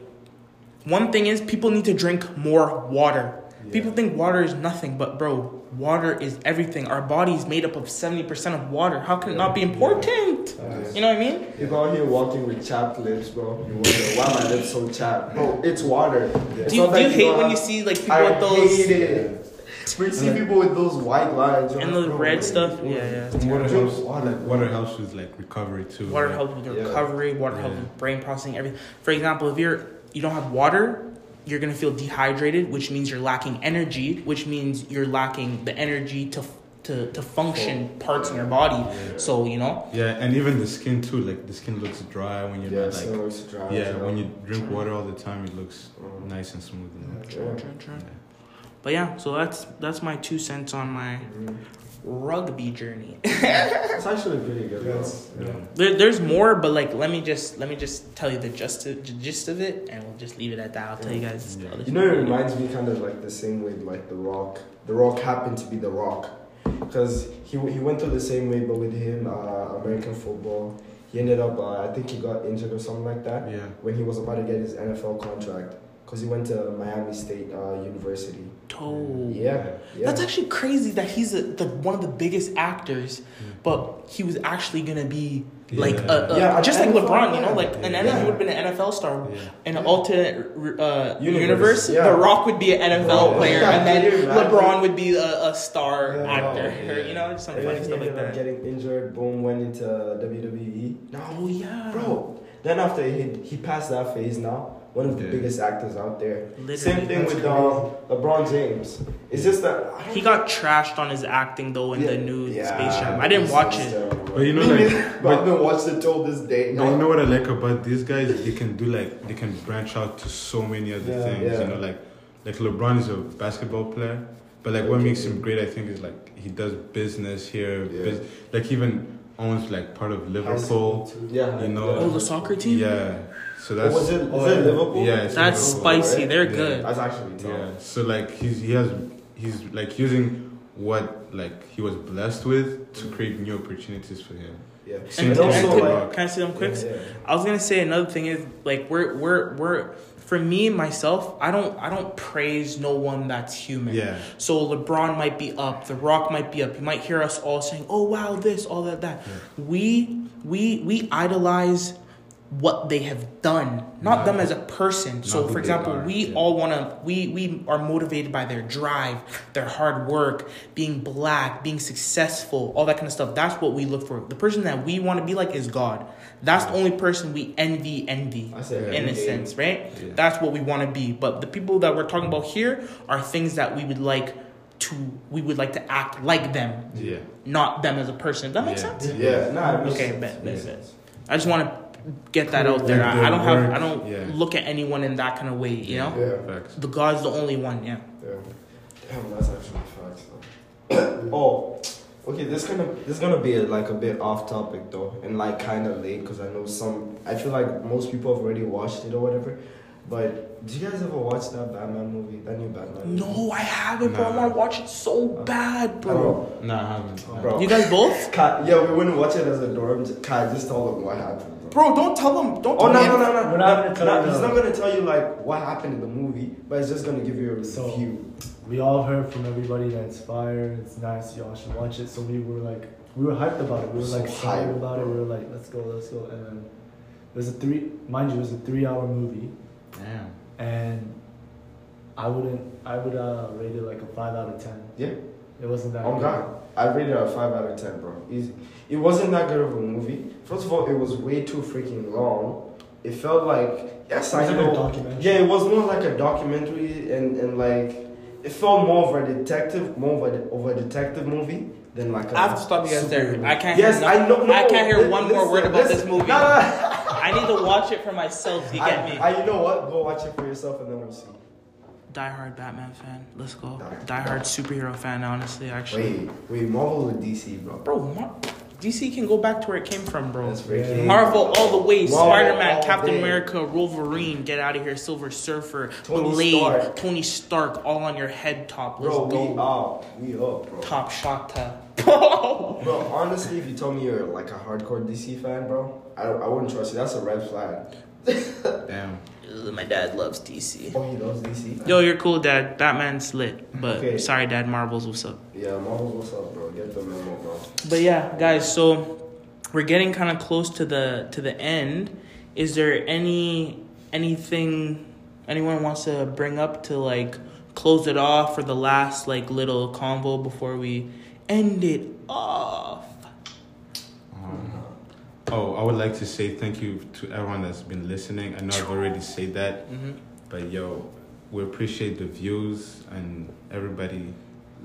One thing is people need to drink more water. People think water is nothing, but bro, water is everything. Our body is made up of seventy percent of water. How can it not be important? Facts. You know what I mean? You go out here walking with chapped lips, bro. You wonder why my lips so chapped, bro. It's water. It's Do you, do that you hate don't when you see like people I with those hate it. (laughs) When you see people with those white lines and like, the bro, red what are stuff? you Yeah, yeah. water helps. water. Like water helps with like recovery too. Water right? helps with Yeah. recovery. Water helps with brain processing. Everything. For example, if you're you don't have water, you're gonna feel dehydrated, which means you're lacking energy, which means you're lacking the energy to to, to function parts in your body. So you know, Yeah, and even the skin too. Like the skin looks dry when you're Yeah, not skin like. looks dry. Yeah, as well. when you drink water all the time, it looks Mhm. nice and smooth. You know? Yeah. True, true. but yeah. So that's that's my two cents on my Mhm. Rugby journey. (laughs) It's actually pretty good. Yes. Yeah. there, there's more, but like let me just let me just tell you the gist of, the gist of it, and we'll just leave it at that. I'll tell you guys. Yeah. the other You know, it reminds me kind of like the same way like The Rock. The Rock happened to be The Rock. Because he, he went through the same way, but with him, uh, American football, he ended up, uh, I think he got injured or something like that Yeah. when he was about to get his NFL contract. Because he went to Miami State uh, University. Toe. Yeah. yeah. That's actually crazy that he's a, the one of the biggest actors, but he was actually gonna be like a, a- Yeah, just like NFL, LeBron, you know, yeah. like an Yeah. NFL, he would have been an NFL star. Yeah. In an alternate uh, universe, Universe, yeah. The Rock would be an NFL Bro, player, yeah, (laughs) and then can? LeBron would be a, a star Yeah, actor. yeah. Or, you know, just some funny stuff like that. getting injured, boom, went into WWE. Oh yeah, Bro, then after he, he passed that phase now, one of the Yeah. biggest actors out there. Literally. Same thing That's with um, LeBron James. It's just that I He got trashed on his acting though in the new Yeah, Space Jam. I didn't watch it. terrible. But you know, (laughs) Me like- neither, but I haven't watched it till this day. But you know what I like about these guys? They can do like they can branch out to so many other Yeah. things. Yeah. You know, like like LeBron is a basketball player, but like what makes him great, I think, is like he does business here. Yeah. Bus- like even owns like part of Liverpool. Yeah, You know- Oh, the soccer team. Yeah, so Oh, that's was it? Oh, Was it yeah. Liverpool? Yeah, it's That's Liverpool, spicy. right? They're Yeah. good. That's actually tough. yeah. So like he's he has he's like using what like he was blessed with to mm. create new opportunities for him. Yeah. Same And, thing and with to- The can I say them quick? Yeah, yeah. I was gonna say another thing is like we're we're we're for me myself I don't I don't praise no one that's human. Yeah, So LeBron might be up, The Rock might be up. You might hear us all saying, "Oh wow, this, all that, that." We we we idolize what they have done, not Not- them as a person. So, for example, are, we yeah. all want to. We we are motivated by their drive, their hard work, being black, being successful, all that kind of stuff. That's what we look for. The person that we want to be like is God. That's the only person we envy, envy in a sense, right? Yeah. That's what we want to be. But the people that we're talking about here are things that we would like to we would like to act like them, yeah. not them as a person. Does that make Yeah. sense? Yeah, nah, it makes Okay, sense. bet, Makes bet, sense. I just want to get that out there. I, I don't have I don't yeah. look at anyone in that kind of way, you know? Yeah. Facts. The God's the only one, yeah. Yeah. Damn, that's actually facts (coughs) oh, okay. This gonna this is gonna be a, like a bit off topic though, and like kind of late because I know some. I feel like most people have already watched it or whatever. But did you guys ever watch that Batman movie? That new Batman. movie? No, I haven't, bro. I Nah. want to watch it so uh, bad, bro. No, I haven't. Bro. You guys both? Kai, yeah, we wouldn't watch it as a dorm. Kai, just tell them what happened. Bro. Bro, don't tell them. Don't Oh tell no them. no no no! We're not gonna tell no, you He's not gonna tell you like what happened in the movie, but it's just gonna give you a So- review. We all heard from everybody that it's fire, it's nice, y'all should watch it. So we were like, we were hyped about it. We were So like excited hyped. about it. We were like, let's go, let's go. And then it was a three, mind you, it was a three-hour movie. Damn. and I wouldn't. I would uh, rate it like a five out of ten. Yeah. It wasn't that. Oh good. God, I rated it a five out of ten, bro. Easy. It wasn't that good of a movie. First of all, it was way too freaking long. It felt like yes, was I like a know. documentary. Yeah, it was more like a documentary, and and like it felt more of a detective, more of a, of a detective movie than like. a I have to stop you guys there. superhero. I can't. Yes, hear I know. No, I can't hear li- one more word about listen. this movie. No, no, no. I need to watch it for myself. You get I, me? I, you know what? Go watch it for yourself, and then we'll see. Die Hard Batman fan. Let's go. Die- Die Hard superhero fan. Honestly, actually, Wait, wait, Marvel or DC, bro? bro, Mar- DC can go back to where it came from, bro. That's freaking. Marvel all the way. Marvel Spider Man, Captain day. America, Wolverine, get out of here. Silver Surfer, Tony Blade, Stark. Tony Stark, all on your head top. Let's Bro, we go. up, we up, bro. Top Shota. (laughs) bro, Bro, (laughs) honestly, if you told me you're like a hardcore DC fan, bro, I, I wouldn't trust you. That's a red flag. (laughs) Damn. My dad loves DC. Oh, he loves DC. Yo, you're cool, Dad. Batman's lit, but Okay. sorry, Dad. Marvels, what's up? Yeah, Marvel, what's up, bro? Get the memo, bro. But yeah, guys. So we're getting kind of close to the to the end. Is there any anything anyone wants to bring up to like close it off for the last like little convo before we end it off? Oh, I would like to say thank you to everyone that's been listening. I know I've already said that, Mm-hmm. but yo, we appreciate the views and everybody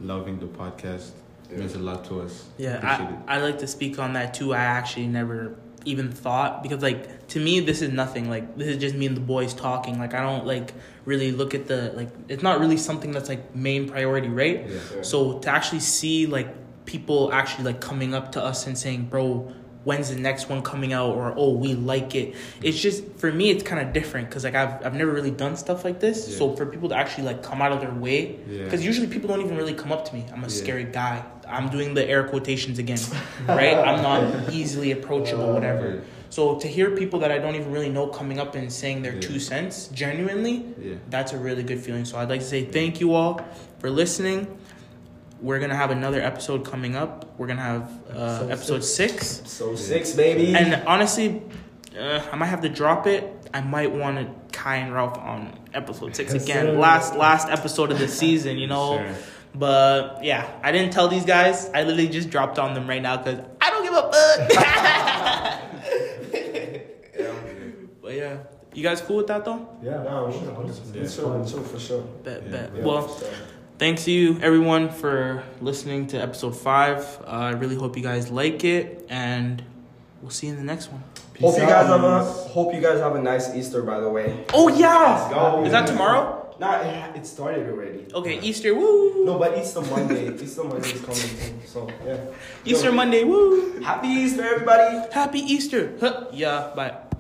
loving the podcast. It means a lot to us. Yeah, appreciate. I, I like to speak on that too. I actually never even thought because like to me this is nothing. Like this is just me and the boys talking. Like I don't like really look at the like it's not really something that's like main priority, right? Yeah. Yeah. So to actually see like people actually like coming up to us and saying, "Bro, when's the next one coming out?" or "Oh, we like it." It's just for me, it's kind of different because like I've I've never really done stuff like this. Yeah. So for people to actually like come out of their way, Yeah. because usually people don't even really come up to me. I'm a Yeah. scary guy. I'm doing the air quotations again, (laughs) right? I'm not easily approachable, oh, whatever. So to hear people that I don't even really know coming up and saying their Yeah. two cents genuinely, Yeah. that's a really good feeling. So I'd like to say thank you all for listening. We're gonna have another episode coming up. We're gonna have uh, Episode episode six. So six, baby. And honestly, uh, I might have to drop it. I might want to Kai and Ralph on episode six Yes, again. sir. Last last episode of the (laughs) season, you know. Sure. But yeah, I didn't tell these guys. I literally just dropped on them right now because I don't give a fuck. (laughs) (laughs) but yeah, you guys cool with that though? Yeah. No, sure, 100%. Yeah. It's sure, fun. for sure. Bet, Yeah. bet. Yeah, Well, for sure. Thanks to you everyone for listening to episode five. Uh, I really hope you guys like it, and we'll see you in the next one. Peace Hope you guys have a hope you guys have a nice Easter. By the way. Oh yeah, Let's go. is that tomorrow? Nah, it, it started already. Okay, Easter, woo! No, but Easter Monday. Easter Monday is coming too. So yeah. Easter Yo, Monday, woo! Happy Easter, everybody. Happy Easter! Huh. Yeah, bye.